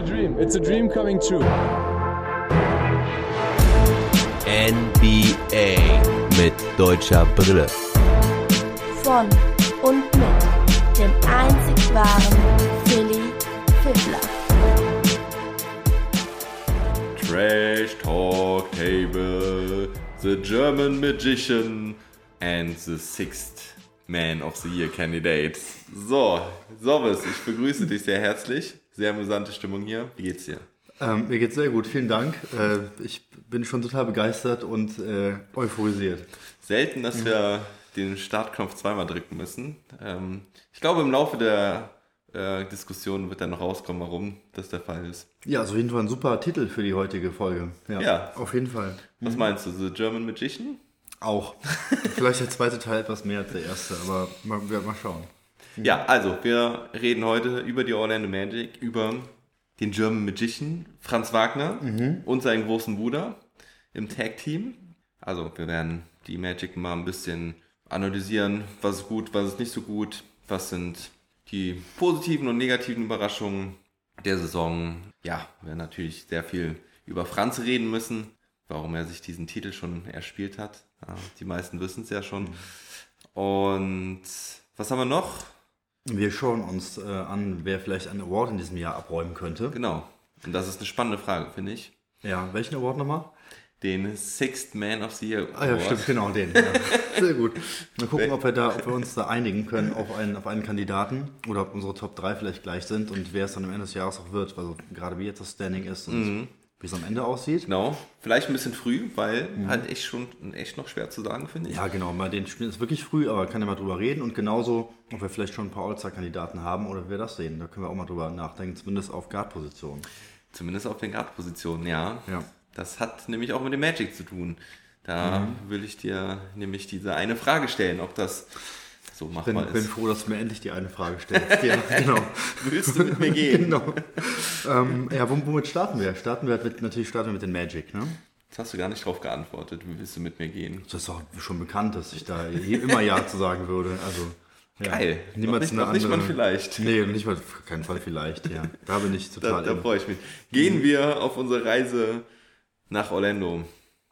a dream. It's a dream coming true. NBA mit deutscher Brille. Von und mit dem einzig wahren Philly Fiddler. Trash Talk Table, The German Magician and the Sixth Man of the Year Candidate. So, Sorbes, ich begrüße dich sehr herzlich. Sehr amüsante Stimmung hier. Wie geht's dir? Ähm, mir geht's sehr gut, vielen Dank. Äh, ich bin schon total begeistert und äh, euphorisiert. Selten, dass wir den Startknopf zweimal drücken müssen. Ähm, ich glaube, im Laufe der äh, Diskussion wird dann noch rauskommen, warum das der Fall ist. Ja, also auf jeden Fall ein super Titel für die heutige Folge. Ja, Ja. auf jeden Fall. Was meinst du, The German Magician? Auch. Vielleicht der zweite Teil etwas mehr als der erste, aber mal, wir- mal schauen. Ja, also, wir reden heute über die Orlando Magic, über den German Magician, Franz Wagner und seinen großen Bruder im Tag-Team. Also, wir werden die Magic mal ein bisschen analysieren, was ist gut, was ist nicht so gut, was sind die positiven und negativen Überraschungen der Saison. Ja, wir werden natürlich sehr viel über Franz reden müssen, warum er sich diesen Titel schon erspielt hat. Ja, die meisten wissen es ja schon. Und was haben wir noch? Wir schauen uns äh, an, wer vielleicht einen Award in diesem Jahr abräumen könnte. Genau. Und das ist eine spannende Frage, finde ich. Ja, welchen Award nochmal? Den Sixth Man of the Year Ah ja, Award. stimmt, genau, den. Ja. Sehr gut. Mal gucken, ob wir, da, ob wir uns da einigen können auf einen, auf einen Kandidaten oder ob unsere Top 3 vielleicht gleich sind und wer es dann am Ende des Jahres auch wird. Also gerade wie jetzt das Standing ist und wie es am Ende aussieht. Genau. Vielleicht ein bisschen früh, weil halt echt schon echt noch schwer zu sagen, finde ich. Ja, genau, mal den Spiel ist wirklich früh, aber kann ja mal drüber reden und genauso, ob wir vielleicht schon ein paar All-Star-Kandidaten haben oder wir das sehen. Da können wir auch mal drüber nachdenken, zumindest auf Guard-Position. Zumindest auf den Guard-Positionen, ja. Ja. Das hat nämlich auch mit dem Magic zu tun. Da will ich dir nämlich diese eine Frage stellen, ob das so Bin, machbar bin ist. froh, dass du mir endlich die eine Frage stellst. ja, genau. Willst du mit mir gehen? genau. ähm, ja, wom- womit starten wir? Starten wir mit, natürlich starten wir mit den Magic, ne? Jetzt hast du gar nicht drauf geantwortet. Wie willst du mit mir gehen? Das ist doch schon bekannt, dass ich da immer Ja zu sagen würde. Also, ja. Geil. Niemals Noch nicht- eine noch nicht mal andere- vielleicht. Nee, nicht mal, auf keinen Fall vielleicht, ja. Da bin ich Da, total da im- freue ich mich. Gehen wir auf unsere Reise nach Orlando.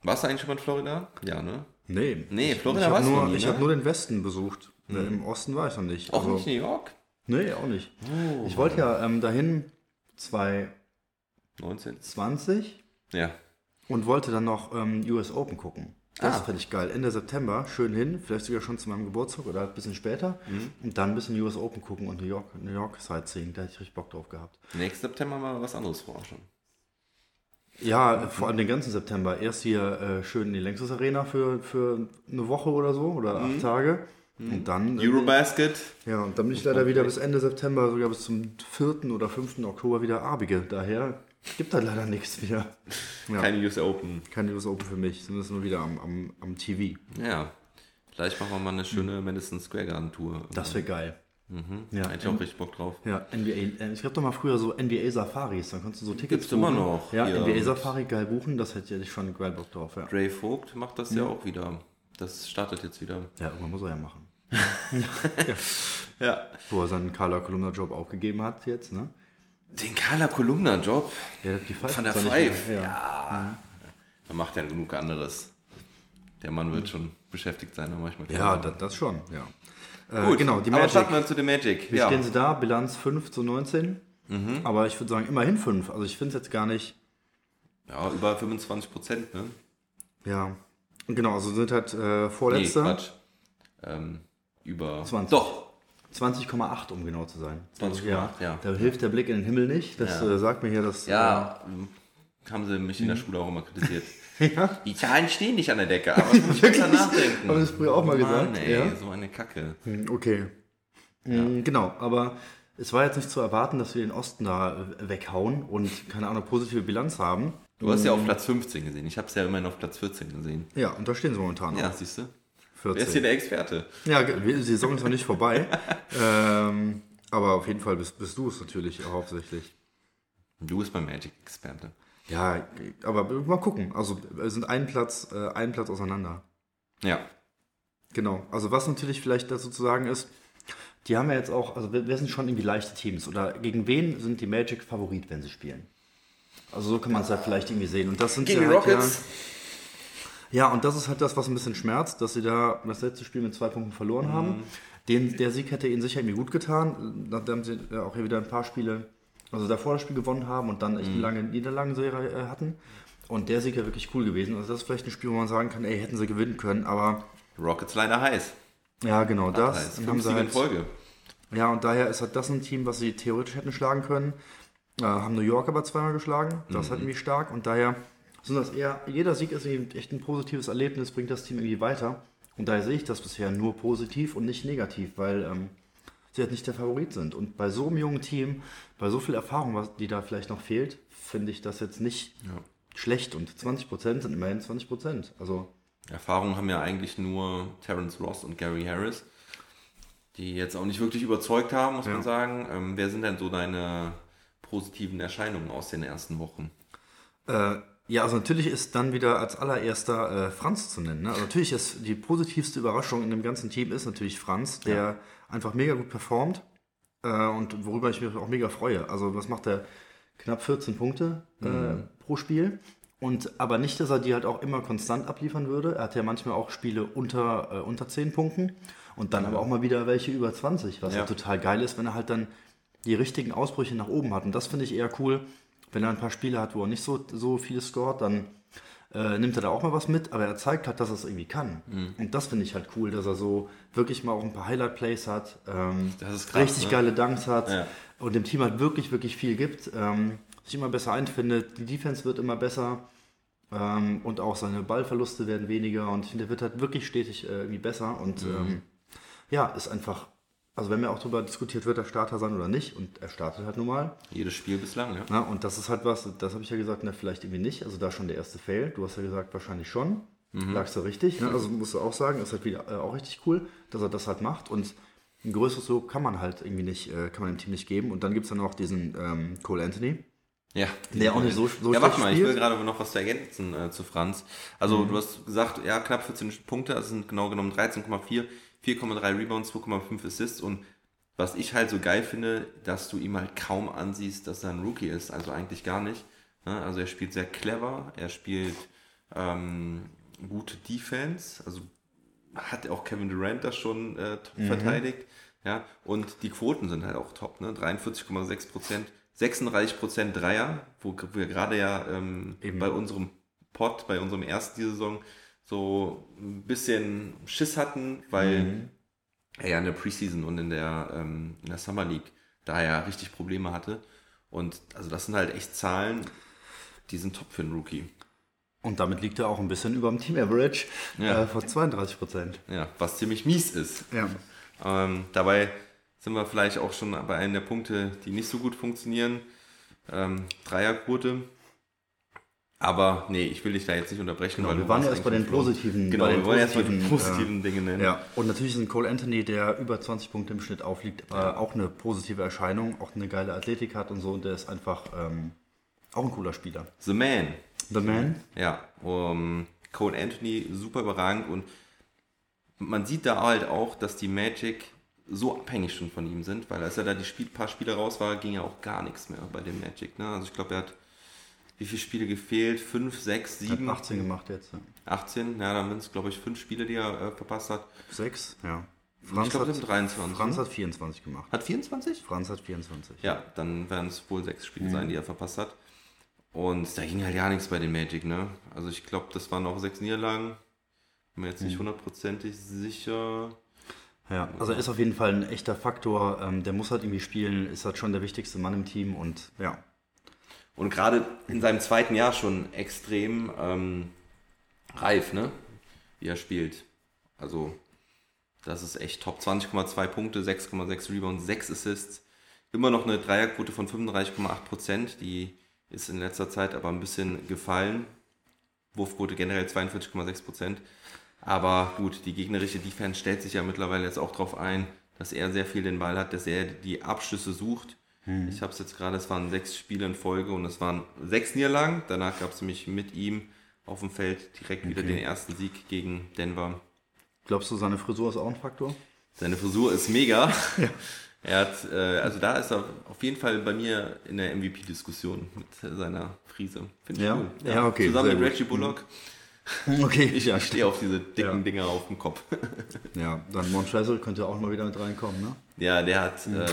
Warst du eigentlich schon mal in Florida? Ja, ne? Nee. Nee, ich, Florida ich warst habe du nur, noch nie, ich ne? hab nur den Westen besucht. Äh, Im Osten war ich noch nicht. Auch Also- nicht New York? Nee, auch nicht. Ich wollte ja ähm, dahin 2020 19? Ja. und wollte dann noch ähm, US Open gucken. Das Ah. fände ich geil. Ende September, schön hin, vielleicht sogar schon zu meinem Geburtstag oder ein bisschen später. Und dann ein bisschen US Open gucken und New York, New York Sightseeing. Da hätte ich richtig Bock drauf gehabt. Nächsten September mal was anderes vor schon. Ja, vor allem den ganzen September. Erst hier äh, schön in die Längstes Arena für, für eine Woche oder so oder acht Tage. Und dann. Eurobasket. Ja, und dann bin ich leider wieder bis Ende September, sogar bis zum 4. oder 5. Oktober wieder arbige. Daher gibt da leider nichts mehr. Ja, Keine US Open. keine US Open für mich, zumindest nur wieder am, am, am TV. Ja. Vielleicht machen wir mal eine schöne Madison Square Garden Tour. Das wäre geil. Ja, Hätte ich auch richtig Bock drauf. ja, NBA, äh, es gab doch mal früher so NBA Safaris, dann konntest du so Tickets Gibt's immer noch, Ja, hier. NBA Safari geil buchen, das hätte ich schon geil Bock drauf, ja. Dre Vogt macht das ja auch wieder. Das startet jetzt wieder. Ja, irgendwann muss er ja machen. Ja. Wo er seinen Carla Kolumna Job aufgegeben hat jetzt, ne? Den Carla Kolumna Job. Ja, die Five Von der Five. mehr- Ja. Da macht er genug anderes. Der Mann wird schon beschäftigt sein, aber manchmal. Ja, das, das schon, ja. Äh, Gut, genau, die aber Magic. starten wir zu dem Magic. Wie Ja. stehen sie da? Bilanz 5 zu 19. Mhm. Aber ich würde sagen, immerhin 5. Also ich finde es jetzt gar nicht. ja, über 25 Prozent, ne? Ja. Genau, also sind halt äh, Nee, Vorletzter. Quatsch. Ähm, über. 20. Doch. 20,8 um genau zu sein. 20,8, ja. Da hilft der Blick in den Himmel nicht. Das Ja. äh, sagt mir hier, dass. Ja, ähm, haben sie mich in der Schule auch immer kritisiert. Äh, ja. Die Zahlen stehen nicht an der Decke, aber ich muss besser nachdenken. Haben wir das früher auch mal Mann, gesagt? ey, Ja. so eine Kacke. Hm, Okay. Mm, Genau, aber es war jetzt nicht zu erwarten, dass wir den Osten da äh, weghauen und keine Ahnung, positive Bilanz haben. Du hast ja auf Platz 15 gesehen. Ich habe es ja immerhin auf Platz 14 gesehen. Ja, und da stehen sie momentan. Ja, siehst du? 14. Wer ist hier der Experte? Ja, die Saison ist noch nicht vorbei. ähm, aber auf jeden Fall bist, bist du es natürlich hauptsächlich. Du bist mein Magic-Experte. Ja, aber mal gucken. Also wir sind einen Platz, äh, einen Platz auseinander. Ja. Genau. Also was natürlich vielleicht dazu zu sagen ist, Die haben ja jetzt auch, also wer wer sind schon irgendwie leichte Teams? Oder gegen wen sind die Magic Favorit, wenn sie spielen? Also so kann man es ja vielleicht irgendwie sehen. Und das sind Gegen die halt Rockets. Ja, ja, und das ist halt das, was ein bisschen schmerzt, dass sie da das letzte Spiel mit zwei Punkten verloren haben. Den, der Sieg hätte ihnen sicher irgendwie gut getan, nachdem sie auch hier wieder ein paar Spiele, also davor das Spiel gewonnen haben und dann echt eine lange Niederlagenserie äh, hatten. Und der Sieg wäre wirklich cool gewesen. Also das ist vielleicht ein Spiel, wo man sagen kann, ey, hätten sie gewinnen können, aber Rockets leider heiß. ja, genau das. heiß. Dann Fünf haben sie in halt, Folge. ja, und daher ist halt das ein Team, was sie theoretisch hätten schlagen können. Äh, haben New York aber zweimal geschlagen. Das ist halt irgendwie stark. Und daher sind das eher, jeder Sieg ist irgendwie echt ein positives Erlebnis, bringt das Team irgendwie weiter. Und daher sehe ich das bisher nur positiv und nicht negativ, weil ähm, sie halt nicht der Favorit sind. Und bei so einem jungen Team, bei so viel Erfahrung, was, die da vielleicht noch fehlt, finde ich das jetzt nicht schlecht. Und 20% sind immerhin 20%. Also Erfahrung haben ja eigentlich nur Terence Ross und Gary Harris, die jetzt auch nicht wirklich überzeugt haben, muss Ja. man sagen. Ähm, wer sind denn so deine positiven Erscheinungen aus den ersten Wochen? Äh, ja, also natürlich ist dann wieder als allererster äh, Franz zu nennen. Ne? Also natürlich ist die positivste Überraschung in dem ganzen Team ist natürlich Franz, der einfach mega gut performt äh, und worüber ich mich auch mega freue. Also was macht er? Knapp 14 Punkte äh, pro Spiel. Und aber nicht, dass er die halt auch immer konstant abliefern würde. Er hat ja manchmal auch Spiele unter, äh, unter 10 Punkten und dann aber auch mal wieder welche über 20, was Ja. ja total geil ist, wenn er halt dann die richtigen Ausbrüche nach oben hat. Und das finde ich eher cool. Wenn er ein paar Spiele hat, wo er nicht so, so viel scoret, dann äh, nimmt er da auch mal was mit, aber er zeigt halt, dass er es irgendwie kann. Mhm. Und das finde ich halt cool, dass er so wirklich mal auch ein paar Highlight-Plays hat, ähm, Das ist krass, richtig ne? geile Dunks hat Ja. und dem Team halt wirklich, wirklich viel gibt, ähm, sich immer besser einfindet, die Defense wird immer besser ähm, und auch seine Ballverluste werden weniger und ich finde, der wird halt wirklich stetig äh, irgendwie besser und Mhm. ähm, ja, ist einfach, also wenn mir auch darüber diskutiert wird, der Starter sein oder nicht und er startet halt nun mal, Jedes Spiel bislang, ja. na, und das ist halt was, das habe ich ja gesagt, na, vielleicht irgendwie nicht. Also da schon der erste Fail. Du hast ja gesagt, wahrscheinlich schon. Lagst du richtig. Ne? Also musst du auch sagen, ist halt wieder äh, auch richtig cool, dass er das halt macht. Und ein größeres so kann man halt irgendwie nicht, äh, kann man dem Team nicht geben. Und dann gibt es dann noch diesen ähm, Cole Anthony. Ja, Der auch nicht so- so Ja, warte mal, ich will gerade noch was zu ergänzen äh, zu Franz. Also, du hast gesagt, ja, knapp 14 Punkte, also sind genau genommen 13,4, 4,3 Rebounds, 2,5 Assists und was ich halt so geil finde, dass du ihm halt kaum ansiehst, dass er ein Rookie ist, also eigentlich gar nicht. Ne? Also er spielt sehr clever, er spielt ähm, gute Defense, also hat auch Kevin Durant das schon äh, top verteidigt. Ja, und die Quoten sind halt auch top, ne? 43,6 Prozent, 36 Prozent Dreier, wo wir gerade ja ähm, Eben. bei unserem Pod, bei unserem ersten dieser Saison so ein bisschen Schiss hatten, weil er ja in der Preseason und in der, ähm, in der Summer League da ja richtig Probleme hatte. Und also das sind halt echt Zahlen, die sind top für einen Rookie. Und damit liegt er auch ein bisschen über dem Team Average Ja. äh, von 32 Prozent. Ja, was ziemlich mies ist. Ja. Ähm, dabei sind wir vielleicht auch schon bei einem der Punkte, die nicht so gut funktionieren. Ähm, Dreierquote. Aber nee, ich will dich da jetzt nicht unterbrechen. Genau, weil wir waren warst erst bei den positiven- Genau, bei den wir wollen erst bei den positiven, positiven Dingen nennen. Ja, und natürlich ist ein Cole Anthony, der über 20 Punkte im Schnitt aufliegt, äh, auch eine positive Erscheinung, auch eine geile Athletik hat und so. Und der ist einfach ähm, auch ein cooler Spieler. The Man. The Man. Ja, um, Cole Anthony super überragend und man sieht da halt auch, dass die Magic so abhängig schon von ihm sind, weil als er da die Spiel, paar Spiele raus war, ging ja auch gar nichts mehr bei dem Magic. Ne? Also ich glaube, er hat wie viele Spiele gefehlt? Fünf, sechs, Hat sieben, 18 gemacht jetzt. Ja. 18? Ja, dann sind es, glaube ich, fünf Spiele, die er äh, verpasst hat. Sechs, ja. ich Franz, glaube, hat, das sind 23. Franz hat 24 gemacht. hat 24? Franz hat 24. Ja, dann werden es wohl sechs Spiele Mhm. sein, die er verpasst hat. Und da ging halt gar nichts bei den Magic, ne? Also ich glaube, das waren auch sechs Niederlagen. Bin mir jetzt Mhm. nicht hundertprozentig sicher. Ja, also er ist auf jeden Fall ein echter Faktor. Ähm, der muss halt irgendwie spielen, ist halt schon der wichtigste Mann im Team und ja. Und gerade in seinem zweiten Jahr schon extrem ähm, reif, ne? Wie er spielt. Also, das ist echt top. 20,2 Punkte, 6,6 Rebounds, 6 Assists. Immer noch eine Dreierquote von 35,8 Prozent. Die ist in letzter Zeit aber ein bisschen gefallen. Wurfquote generell 42,6 Prozent. Aber gut, die gegnerische Defense stellt sich ja mittlerweile jetzt auch darauf ein, dass er sehr viel den Ball hat, dass er die Abschlüsse sucht. Ich habe es jetzt gerade, es waren sechs Spiele in Folge und es waren sechs Niederlagen. Danach gab es nämlich mit ihm auf dem Feld direkt wieder den ersten Sieg gegen Denver. Glaubst du, seine Frisur ist auch ein Faktor? Seine Frisur ist mega. Er hat, äh, also da ist er auf jeden Fall bei mir in der MVP-Diskussion mit seiner Frise. Finde ich Ja? cool. Ja, okay, Zusammen mit. Reggie Bullock. Okay, Ich ja, stehe auf diese dicken Ja. Dinger auf dem Kopf. ja, dann Montrezl könnte auch mal wieder mit reinkommen, ne? ja, der hat äh,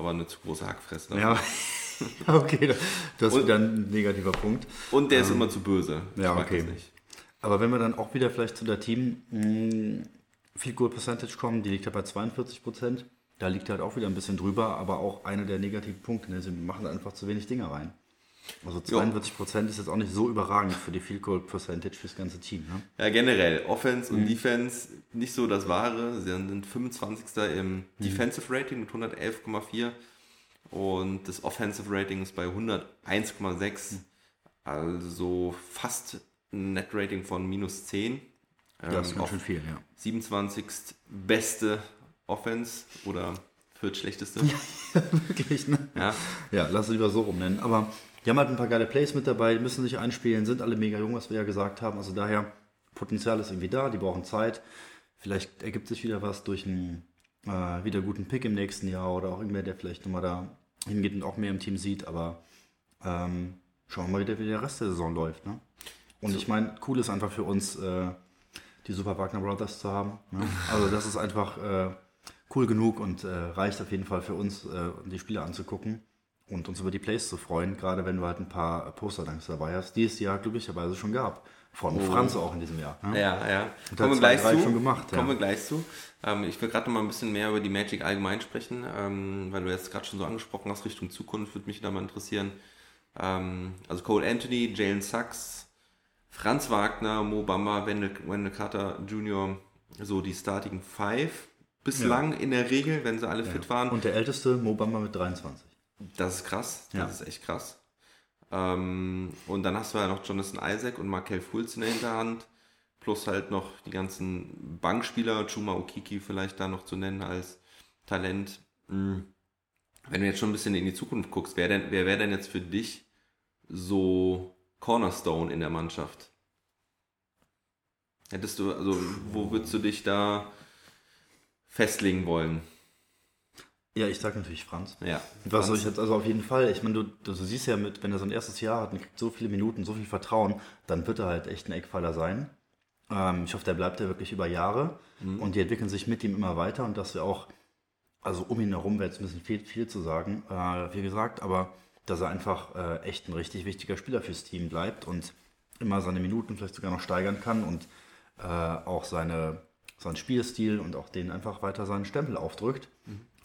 aber eine zu große Hackfresse. Ja, okay, das ist wieder ein negativer Punkt. Und der ist immer zu böse. Ich Ja, okay. Aber wenn wir dann auch wieder vielleicht zu der Team mh, Field Goal Percentage kommen, die liegt ja bei 42 Prozent. Da liegt halt auch wieder ein bisschen drüber, aber auch einer der negativen Punkte. Ne? Sie machen einfach zu wenig Dinge rein. Also 42 Prozent ist jetzt auch nicht so überragend für die Field Goal Percentage fürs ganze Team. Ne? Ja, generell, Offense Mhm. und Defense nicht so das Wahre. Sie sind 25. im Mhm. Defensive Rating mit 111,4 und das Offensive Rating ist bei 101,6. Mhm. Also fast ein Net Rating von minus 10. Das ist Ähm, ganz auf schön viel, ja. 27. beste Offense oder viertschlechteste. Wirklich, ne? ja. Ja, lass es lieber so rum nennen. Aber die haben halt ein paar geile Plays mit dabei, müssen sich einspielen, sind alle mega jung, was wir ja gesagt haben. Also daher, Potenzial ist irgendwie da, die brauchen Zeit. Vielleicht ergibt sich wieder was durch einen äh, wieder guten Pick im nächsten Jahr oder auch irgendwer, der vielleicht nochmal da hingeht und auch mehr im Team sieht. Aber ähm, schauen wir mal wieder, wie der Rest der Saison läuft. Ne? Und ich meine, cool ist einfach für uns, äh, die Super Wagner Brothers zu haben. Ne? Also das ist einfach äh, cool genug und äh, reicht auf jeden Fall für uns, äh, die Spiele anzugucken und uns über die Plays zu freuen, gerade wenn du halt ein paar Poster-Dunks dabei hast, die es ja glücklicherweise schon gab. Von Franz auch in diesem Jahr. Ne? Ja, ja. Und Kommen wir gleich zu. schon gemacht, ja. Kommen wir gleich zu. Ähm, ich will gerade noch mal ein bisschen mehr über die Magic allgemein sprechen, ähm, weil du jetzt gerade schon so angesprochen hast, Richtung Zukunft würde mich da mal interessieren. Ähm, also Cole Anthony, Jalen Sachs, Franz Wagner, Mo Bamba, Wendell, Wendell Carter Jr., so die Starting Five bislang in der Regel, wenn sie alle fit waren. Und der älteste, Mo Bamba mit 23. Das ist krass, das Ja. ist echt krass. Ähm, und dann hast du ja noch Jonathan Isaac und Markel Fultz in der Hinterhand, plus halt noch die ganzen Bankspieler, Chuma Okiki vielleicht da noch zu nennen als Talent. Hm. Wenn du jetzt schon ein bisschen in die Zukunft guckst, wer denn, wer wäre denn jetzt für dich so Cornerstone in der Mannschaft? Hättest du, also wo würdest du dich da festlegen wollen? Ja, ich sag natürlich Franz. Ja. Was soll Franz. ich jetzt, also auf jeden Fall, ich meine, du, du siehst ja mit, wenn er sein erstes Jahr hat und kriegt so viele Minuten, so viel Vertrauen, dann wird er halt echt ein Eckpfeiler sein. Ähm, ich hoffe, der bleibt ja wirklich über Jahre und die entwickeln sich mit ihm immer weiter und dass wir auch, also um ihn herum wäre jetzt ein bisschen viel, viel zu sagen, äh, wie gesagt, aber dass er einfach äh, echt ein richtig wichtiger Spieler fürs Team bleibt und immer seine Minuten vielleicht sogar noch steigern kann und äh, auch seine, seinen Spielstil und auch denen einfach weiter seinen Stempel aufdrückt.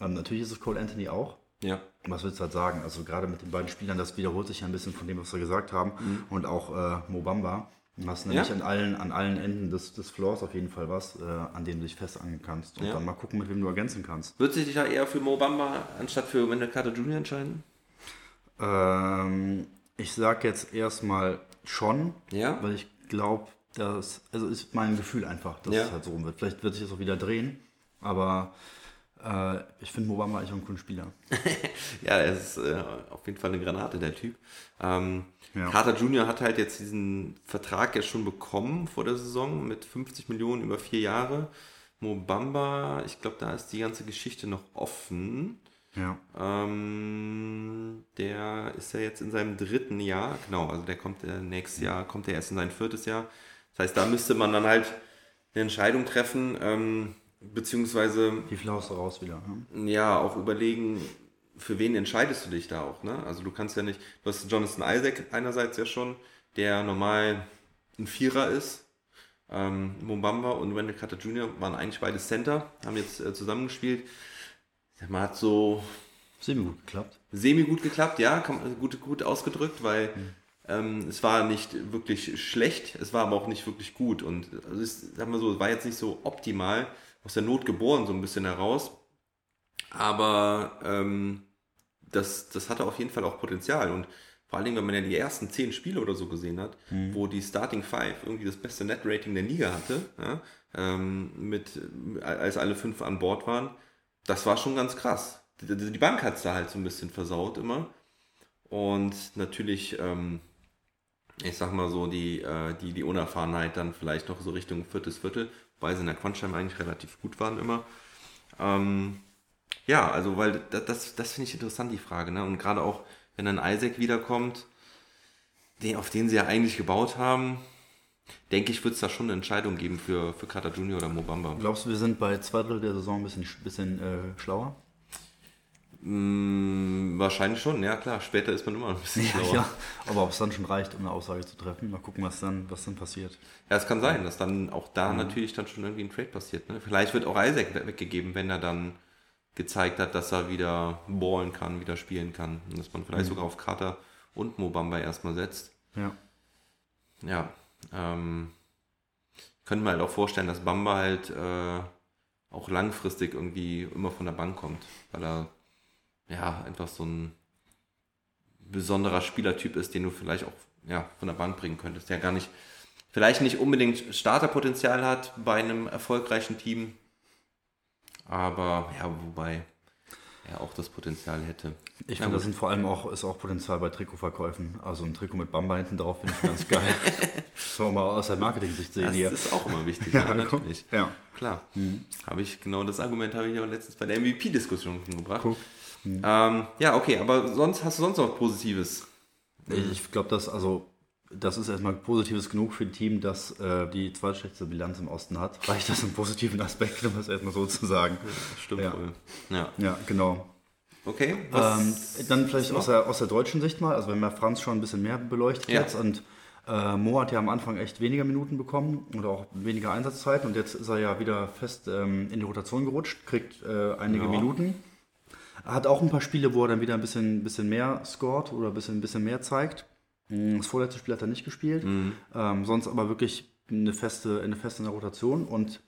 Ähm, natürlich ist es Cole Anthony auch. Ja. Was willst du halt sagen? Also gerade mit den beiden Spielern, das wiederholt sich ja ein bisschen von dem, was wir gesagt haben. Und auch äh, Mobamba. Du hast nämlich Ja. an, allen, an allen Enden des, des Floors auf jeden Fall was, äh, an dem du dich festangeln kannst. Und Ja. dann mal gucken, mit wem du ergänzen kannst. Würdest du dich da eher für Mo Bamba anstatt für Wendell Carter Jr. entscheiden? Ähm, ich sag jetzt erstmal schon, Ja? weil ich glaube, dass, also ist mein Gefühl einfach, dass Ja. es halt so rum wird. Vielleicht wird sich das auch wieder drehen, aber äh, ich finde Mobamba eigentlich auch einen coolen Spieler. Ja, er ist äh, auf jeden Fall eine Granate, der Typ. Ähm, Ja. Carter Jr. hat halt jetzt diesen Vertrag ja schon bekommen vor der Saison mit 50 Millionen über vier Jahre. Mo Bamba, ich glaube, da ist die ganze Geschichte noch offen. Ja. Ähm, der ist ja jetzt in seinem dritten Jahr, genau, also der kommt äh, nächstes Jahr, kommt er erst in sein viertes Jahr. Das heißt, da müsste man dann halt eine Entscheidung treffen, ähm, beziehungsweise Wie viel haust du raus wieder? Ne? ja, auch überlegen, für wen entscheidest du dich da auch, ne? Also du kannst ja nicht, du hast Jonathan Isaac einerseits ja schon, der normal ein Vierer ist. Ähm, Mumbamba und Wendell Carter Jr. waren eigentlich beide Center, haben jetzt äh, zusammengespielt. Man hat so Semi gut geklappt. semi gut geklappt, ja, kann, gut, gut ausgedrückt, weil ähm, es war nicht wirklich schlecht, es war aber auch nicht wirklich gut und also es, sag mal so, es war jetzt nicht so optimal, aus der Not geboren so ein bisschen heraus, aber ähm, das, das hatte auf jeden Fall auch Potenzial und vor allen Dingen, wenn man ja die ersten zehn Spiele oder so gesehen hat, wo die Starting Five irgendwie das beste Net-Rating der Liga hatte, ja, ähm, mit, als alle fünf an Bord waren, das war schon ganz krass. Die, die die Bank hat es da halt so ein bisschen versaut immer. Und natürlich, ähm, ich sag mal so, die, äh, die, die Unerfahrenheit dann vielleicht noch so Richtung viertes Viertel, weil sie in der Crunch-Time eigentlich relativ gut waren immer. Ähm, ja, also, weil das, das, das finde ich interessant, die Frage. Ne? Und gerade auch, wenn dann Isaac wiederkommt, den, auf den sie ja eigentlich gebaut haben, denke ich, wird es da schon eine Entscheidung geben für, für Carter Junior oder Mobamba. Glaubst du, wir sind bei zwei Drittel der Saison ein bisschen, bisschen äh, schlauer? Mm, wahrscheinlich schon, ja klar. Später ist man immer ein bisschen schlauer. Ja, aber ob es dann schon reicht, um eine Aussage zu treffen, mal gucken, was dann, was dann passiert. Ja, es kann sein, dass dann auch da mhm. natürlich dann schon irgendwie ein Trade passiert. Ne? Vielleicht wird auch Isaac weggegeben, wenn er dann gezeigt hat, dass er wieder ballen kann, wieder spielen kann. Und dass man vielleicht mhm. sogar auf Carter und Mobamba erstmal setzt. Ja. Ja. Ähm, könnte man halt auch vorstellen, dass Bamba halt äh, auch langfristig irgendwie immer von der Bank kommt, weil er ja einfach so ein besonderer Spielertyp ist, den du vielleicht auch ja, von der Bank bringen könntest, der gar nicht, vielleicht nicht unbedingt Starterpotenzial hat bei einem erfolgreichen Team, aber ja, wobei er auch das Potenzial hätte. Ich finde, da sind vor allem auch, ist auch Potenzial bei Trikotverkäufen. Also ein Trikot mit Bamba hinten drauf finde ich ganz geil. das wir mal aus der Marketing-Sicht sehen das hier. Das ist auch immer wichtig, ja, ja natürlich. Ja. Klar. Mhm. Habe ich, genau das Argument habe ich aber letztens bei der MVP-Diskussion gebracht. Cool. Mhm. Ähm, ja, okay, aber sonst hast du sonst noch Positives? Ich glaube, dass, also das ist erstmal Positives genug für ein Team, das äh, die zweitschlechteste Bilanz im Osten hat. Reicht das einen positiven Aspekt, um das erstmal so zu sagen. Stimmt ja. wohl. Ja. ja, genau. Okay. Ähm, dann vielleicht aus der, aus der deutschen Sicht mal, also wenn wir Franz schon ein bisschen mehr beleuchtet ja. jetzt und äh, Mo hat ja am Anfang echt weniger Minuten bekommen und auch weniger Einsatzzeit und jetzt ist er ja wieder fest ähm, in die Rotation gerutscht, kriegt äh, einige ja. Minuten. Hat auch ein paar Spiele, wo er dann wieder ein bisschen, bisschen mehr scored oder ein bisschen, ein bisschen mehr zeigt. Hm, das vorletzte Spiel hat er nicht gespielt. Mhm. Ähm, sonst aber wirklich eine feste, eine feste Rotation und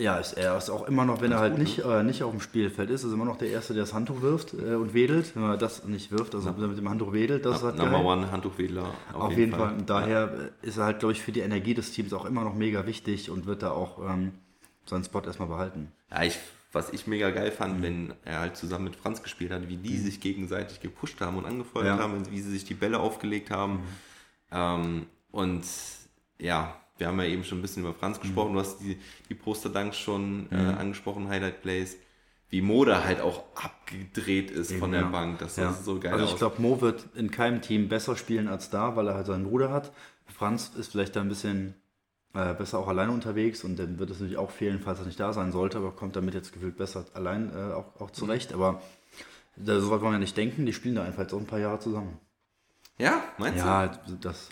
ja, ist, er ist auch immer noch, wenn Ganz er halt gut, nicht, ne? äh, nicht auf dem Spielfeld ist, ist immer noch der Erste, der das Handtuch wirft äh, und wedelt. Wenn er das nicht wirft, also ja. mit dem Handtuch wedelt, das ist halt Number one Handtuchwedler. Auf, auf jeden, jeden Fall. Fall. Und daher ja. ist er halt, glaube ich, für die Energie des Teams auch immer noch mega wichtig und wird da auch ähm, seinen Spot erstmal behalten. Ja, ich was ich mega geil fand, mhm. wenn er halt zusammen mit Franz gespielt hat, wie die mhm. sich gegenseitig gepusht haben und angefeuert ja. haben, wie sie sich die Bälle aufgelegt haben. Mhm. Ähm, und ja, wir haben ja eben schon ein bisschen über Franz gesprochen, mhm. du hast die, die Poster-Dunks schon äh, mhm. angesprochen, Highlight-Plays. Wie Mo da halt auch abgedreht ist Eben, von der ja. Bank. Das ja. so geil Also ich glaube, Mo wird in keinem Team besser spielen als da, weil er halt seinen Bruder hat. Franz ist vielleicht da ein bisschen äh, besser auch alleine unterwegs und dann wird es natürlich auch fehlen, falls er nicht da sein sollte, aber kommt damit jetzt gefühlt besser allein äh, auch, auch zurecht. Aber da, so weit wollen wir nicht denken, die spielen da einfach jetzt auch ein paar Jahre zusammen. Ja, meinst ja, du? Ja, das.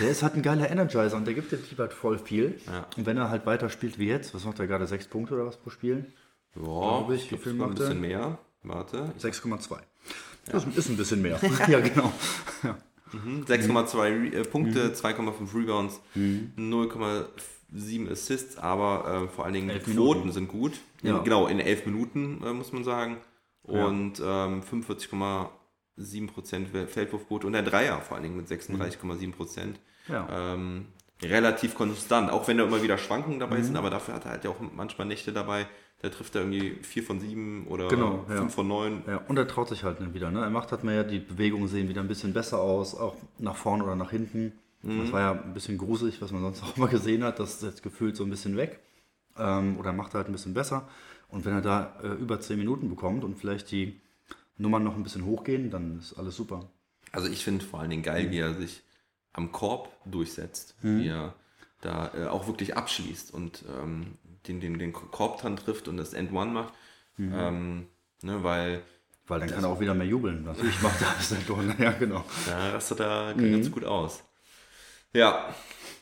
Der ist halt ein geiler Energizer und der gibt dem Team halt voll viel. Ja. Und wenn er halt weiter spielt wie jetzt, was macht er gerade? Sechs Punkte oder was pro Spiel? Ja, ich, wie viel macht ein bisschen mehr. Warte. 6,2. Ja. Das ist ein bisschen mehr. ja, genau. Ja. Mhm. 6,2 äh, Punkte, mhm. 2,5 Rebounds, mhm. 0,7 Assists, aber äh, vor allen Dingen die Quoten sind gut. Ja. Genau, in 11 Minuten äh, muss man sagen. Und ähm, 45,7% Feldwurfquote und der Dreier vor allen Dingen mit 36,7%. Ja. Ähm, relativ konstant, auch wenn da immer wieder Schwankungen dabei mhm. sind, aber dafür hat er halt ja auch manchmal Nächte dabei, da trifft er irgendwie 4 von 7 oder genau, 5 ja. von 9. Ja, und er traut sich halt wieder. Ne? Er macht halt mehr, die Bewegungen sehen wieder ein bisschen besser aus, auch nach vorne oder nach hinten. Mhm. Das war ja ein bisschen gruselig, was man sonst auch mal gesehen hat. Das ist jetzt gefühlt so ein bisschen weg. Ähm, oder macht er halt ein bisschen besser. Und wenn er da äh, über 10 Minuten bekommt und vielleicht die Nummern noch ein bisschen hochgehen, dann ist alles super. Also ich finde vor allen Dingen geil, mhm. wie er sich am Korb durchsetzt, mhm. wie er da äh, auch wirklich abschließt und ähm, den, den, den Korb dran trifft und das End One macht. Mhm. Ähm, ne, weil. Weil dann kann er auch wieder mehr jubeln. Natürlich macht er das End One. Ja, genau. Da rastet er mhm. ganz gut aus. Ja,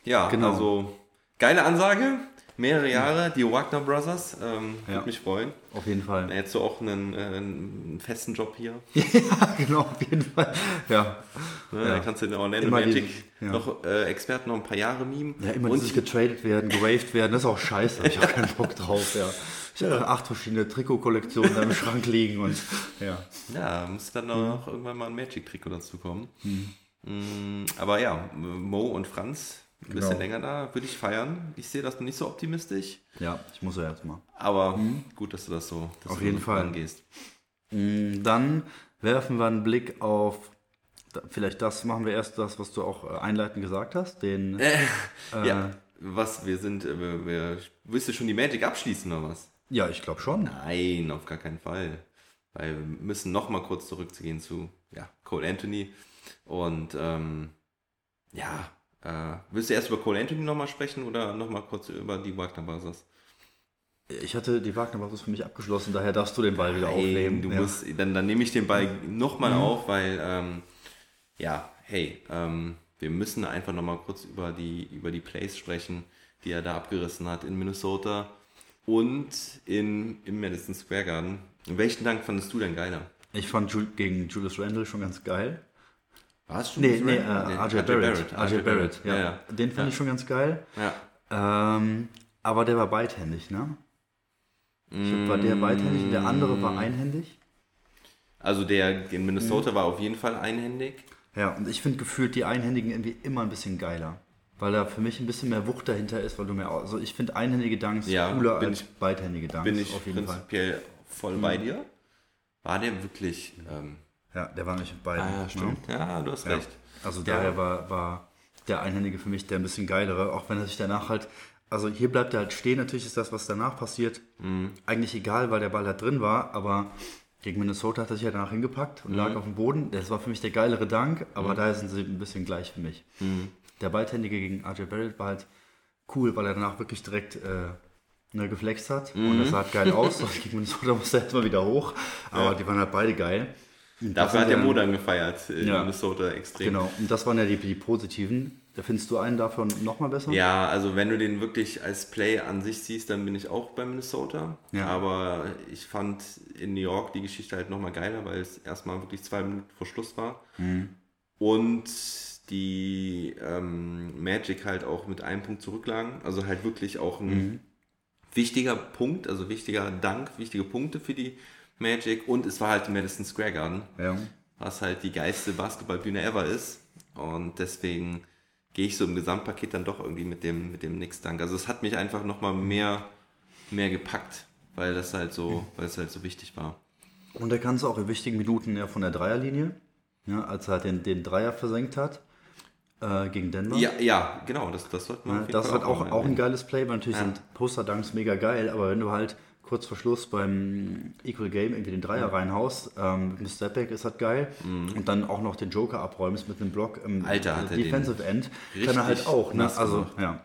ja, genau. also geile Ansage mehrere Jahre, die Wagner Brothers. Ähm, ja. Würde mich freuen. Auf jeden Fall. Dann hättest du auch einen, äh, einen festen Job hier. ja, genau, auf jeden Fall. Ja. Ne, ja. Dann kannst du in Orlando immer Magic ja. noch äh, Experten noch ein paar Jahre mimen. Ja, immer und sich getradet werden, geraved werden, das ist auch scheiße. Ich habe keinen Bock drauf, ja. Ich habe acht verschiedene Trikotkollektionen da im Schrank liegen und ja. Ja, muss dann noch mhm. irgendwann mal ein Magic-Trikot dazu kommen. Mhm. Mm, aber ja, Mo und Franz ein genau. bisschen länger da, würde ich feiern. Ich sehe das noch nicht so optimistisch. Ja, ich muss ja jetzt mal. Aber mhm. gut, dass du das so dass auf jeden Fall angehst. Mhm, dann werfen wir einen Blick auf vielleicht das machen wir erst das, was du auch äh, einleitend gesagt hast, den äh, äh, ja. Was wir sind, äh, wir, wir, willst du schon die Magic abschließen oder was? Ja, ich glaube schon. Nein, auf gar keinen Fall. Weil wir müssen noch mal kurz zurückzugehen zu ja, Cole Anthony. Und ähm, ja, äh, willst du erst über Cole Anthony noch mal sprechen oder noch mal kurz über die Wagner Brothers? Ich hatte die Wagner Brothers für mich abgeschlossen, daher darfst du den Ball wieder aufnehmen. du ja. musst, dann, dann nehme ich den Ball nochmal auf, weil, ähm, ja, hey, ähm, wir müssen einfach nochmal kurz über die, über die Plays sprechen, die er da abgerissen hat in Minnesota und in, im Madison Square Garden. Welchen Dank fandest du denn geiler? Ich fand Ju gegen Julius Randle schon ganz geil. War es schon? Nee, nee, äh, Randle? RJ Barrett. RJ Barrett, ja. ja. Den fand Ja. ich schon ganz geil. ja. Ähm, aber der war beidhändig, ne? Ich glaub, war der beidhändig und der andere war einhändig. Also der in Mhm. Minnesota war auf jeden Fall einhändig. Ja, und ich finde gefühlt die Einhändigen irgendwie immer ein bisschen geiler. Weil da für mich ein bisschen mehr Wucht dahinter ist, weil du mehr. Also ich finde einhändige Dunks Ja, cooler bin als ich- beidhändige Dunks. Bin ich auf jeden Fall. Mhm. prinzipiell voll bei dir. War der wirklich... Ähm, Ja, der war nicht mit beiden. ah, ne? stimmt. Ja, du hast Ja. recht. Also Ja. daher war, war der Einhändige für mich der ein bisschen geilere, auch wenn er sich danach halt, also hier bleibt er halt stehen, natürlich ist das, was danach passiert, Mhm. eigentlich egal, weil der Ball halt drin war, aber gegen Minnesota hat er sich halt danach hingepackt und lag auf dem Boden. Das war für mich der geilere Dank, aber daher sind sie ein bisschen gleich für mich. Der Beidhändige gegen RJ Barrett war halt cool, weil er danach wirklich direkt äh, ne, geflext hat und das sah halt geil aus. Gegen Minnesota musste er erstmal wieder hoch, aber die waren halt beide geil. Dafür hat ja- Modern gefeiert in Ja. Minnesota extrem. Genau, und das waren ja die, die positiven. Da findest du einen davon nochmal besser? Ja, also wenn du den wirklich als Play an sich siehst, dann bin ich auch bei Minnesota. Ja. Aber ich fand in New York die Geschichte halt nochmal geiler, weil es erstmal wirklich zwei Minuten vor Schluss war. Mhm. Und die ähm, Magic halt auch mit einem Punkt zurücklagen. Also halt wirklich auch ein Mhm. wichtiger Punkt, also wichtiger Dank, wichtige Punkte für die Magic. Und es war halt im Madison Square Garden Ja. was halt die geilste Basketballbühne ever ist. Und deswegen gehe ich so im Gesamtpaket dann doch irgendwie mit dem, mit dem Knicks-Dank. Also es hat mich einfach nochmal mehr, mehr gepackt, weil das halt so, weil es halt so wichtig war. Und er kann es auch in wichtigen Minuten ja von der Dreierlinie, ja, als er halt den, den Dreier versenkt hat äh, gegen Denver. Ja, ja, genau, das, das sollte man Ja, das ist halt auch, auch ein geiles Play, weil natürlich Ja. sind Poster-Dunks mega geil, aber wenn du halt kurz vor Schluss beim Equal Game irgendwie den Dreier reinhaust, ähm, mit einem Stepback ist halt geil und dann auch noch den Joker abräumst mit einem Block im Mhm. Alter, hat Defensive End, kann er halt auch. Ne? Also, gemacht. ja.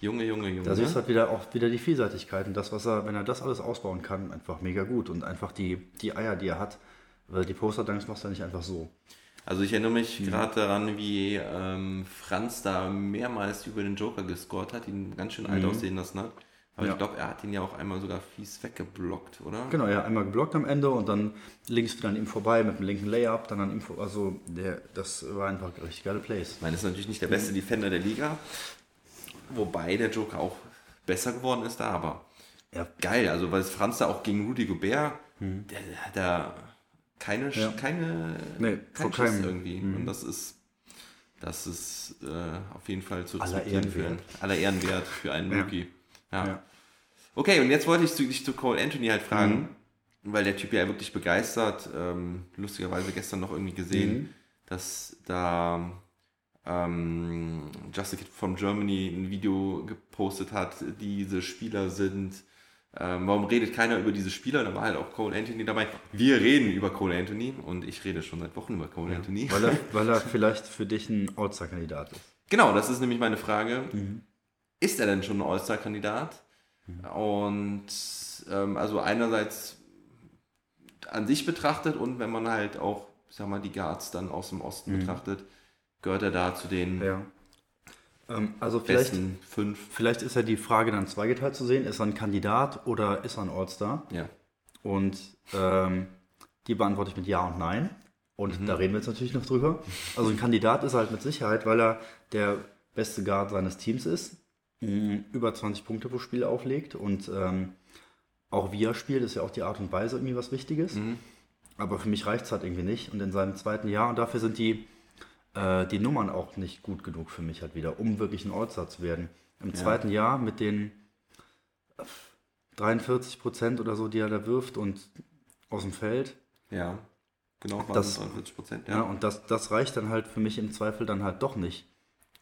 Junge, Junge, Junge. Da siehst du halt wieder auch wieder die Vielseitigkeit und das, was er, wenn er das alles ausbauen kann, einfach mega gut und einfach die, die Eier, die er hat, weil die Poster-Dunks machst du nicht einfach so. Also ich erinnere Mhm. mich gerade daran, wie ähm, Franz da mehrmals über den Joker gescored hat, ihn ganz schön alt aussehen lassen hat. Aber Mhm. Ja. ich glaube, er hat ihn ja auch einmal sogar fies weggeblockt, oder? Genau, ja, einmal geblockt am Ende und dann links wieder an ihm vorbei mit dem linken Layup, dann an ihm vor, also der, das war einfach richtig geile Plays. Ich meine, ist natürlich nicht der beste Defender der Liga, wobei der Joker auch besser geworden ist da, aber Ja. geil, also weil Franz da auch gegen Rudy Gobert, der, der hat da keine, Mhm. Ja. keine, Nee, kein keinem. Mhm. irgendwie und das ist das ist äh, auf jeden Fall zu Aller respektieren Ehren für wert. aller Ehren wert für einen. Rookie. Ja. Ja. Okay, und jetzt wollte ich zu, dich zu Cole Anthony halt fragen, Mhm. weil der Typ ja wirklich begeistert, ähm, lustigerweise gestern noch irgendwie gesehen, Mhm. dass da ähm, Just a Kid from Germany ein Video gepostet hat, diese Spieler sind. Ähm, warum redet keiner über diese Spieler? Da war halt auch Cole Anthony dabei. Wir reden über Cole Anthony und ich rede schon seit Wochen über Cole Anthony. Weil er, weil er vielleicht für dich ein All-Star-Kandidat ist. Genau, das ist nämlich meine Frage. Mhm. Ist er denn schon ein All-Star-Kandidat? Und ähm, also einerseits an sich betrachtet und wenn man halt auch, ich sag mal, die Guards dann aus dem Osten betrachtet, gehört er da zu den Mhm. Ja. Ähm, also vielleicht, besten fünf. vielleicht ist ja die Frage dann zweigeteilt zu sehen, ist er ein Kandidat oder ist er ein All-Star? Ja. Und ähm, die beantworte ich mit Ja und Nein. Und Mhm. da reden wir jetzt natürlich noch drüber. Also ein Kandidat ist er halt mit Sicherheit, weil er der beste Guard seines Teams ist, mh, über 20 Punkte pro Spiel auflegt und ähm, auch wie er spielt, ist ja auch die Art und Weise irgendwie was Wichtiges. Mhm. Aber für mich reicht es halt irgendwie nicht. Und in seinem zweiten Jahr, und dafür sind die, äh, die Nummern auch nicht gut genug für mich halt wieder, um wirklich ein All-Star zu werden. Im zweiten Jahr mit den 43 Prozent oder so, die er da wirft und aus dem Feld. Ja. Genau, Das- 43 Prozent. Ja, Ja. und das, das reicht dann halt für mich im Zweifel dann halt doch nicht,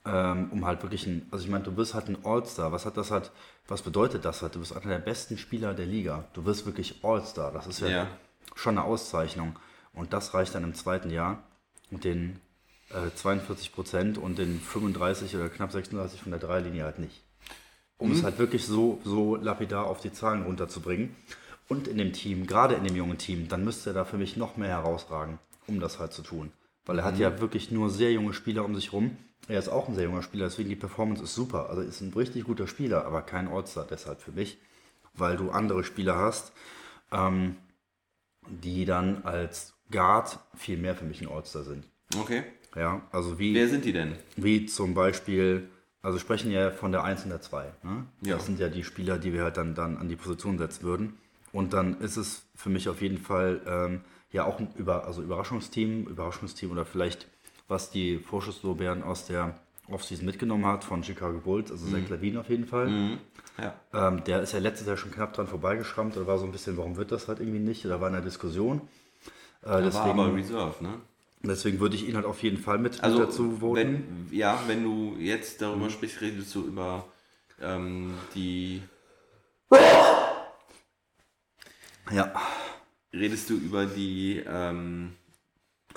um halt wirklich ein, also ich meine, du bist halt ein All-Star. Was hat das halt, was bedeutet das halt? Du bist einer der besten Spieler der Liga. Du bist wirklich All-Star. Das ist ja, Ja. schon eine Auszeichnung. Und das reicht dann im zweiten Jahr mit den äh, 42 Prozent und den 35 oder knapp 36 von der Dreilinie halt nicht. Um es halt wirklich so, so lapidar auf die Zahlen runterzubringen. Und in dem Team, gerade in dem jungen Team, dann müsste er da für mich noch mehr herausragen, um das halt zu tun. Weil er hat ja wirklich nur sehr junge Spieler um sich rum. Er ist auch ein sehr junger Spieler, deswegen die Performance ist super. Also ist ein richtig guter Spieler, aber kein All-Star deshalb für mich, weil du andere Spieler hast, ähm, die dann als Guard viel mehr für mich ein All-Star sind. Okay. Ja, also wie, Wer sind die denn? wie zum Beispiel, also sprechen ja von der 1 und der 2. Ne? Ja. Das sind ja die Spieler, die wir halt dann, dann an die Position setzen würden. Und dann ist es für mich auf jeden Fall ähm, ja auch ein Über, also Überraschungsteam, Überraschungsteam oder vielleicht, was die Vorschusslorbeeren aus der Offseason mitgenommen hat von Chicago Bulls, also Zach Levine auf jeden Fall. Ja. Ähm, der ist ja letztes Jahr schon knapp dran vorbeigeschrammt oder war so ein bisschen, warum wird das halt irgendwie nicht? Da war in der Diskussion. Äh, War aber deswegen, Reserve, ne? deswegen würde ich ihn halt auf jeden Fall mit, Also, mit dazu voten. wenn, ja, wenn du jetzt darüber sprichst, redest du über ähm, die, ja, redest du über die ähm,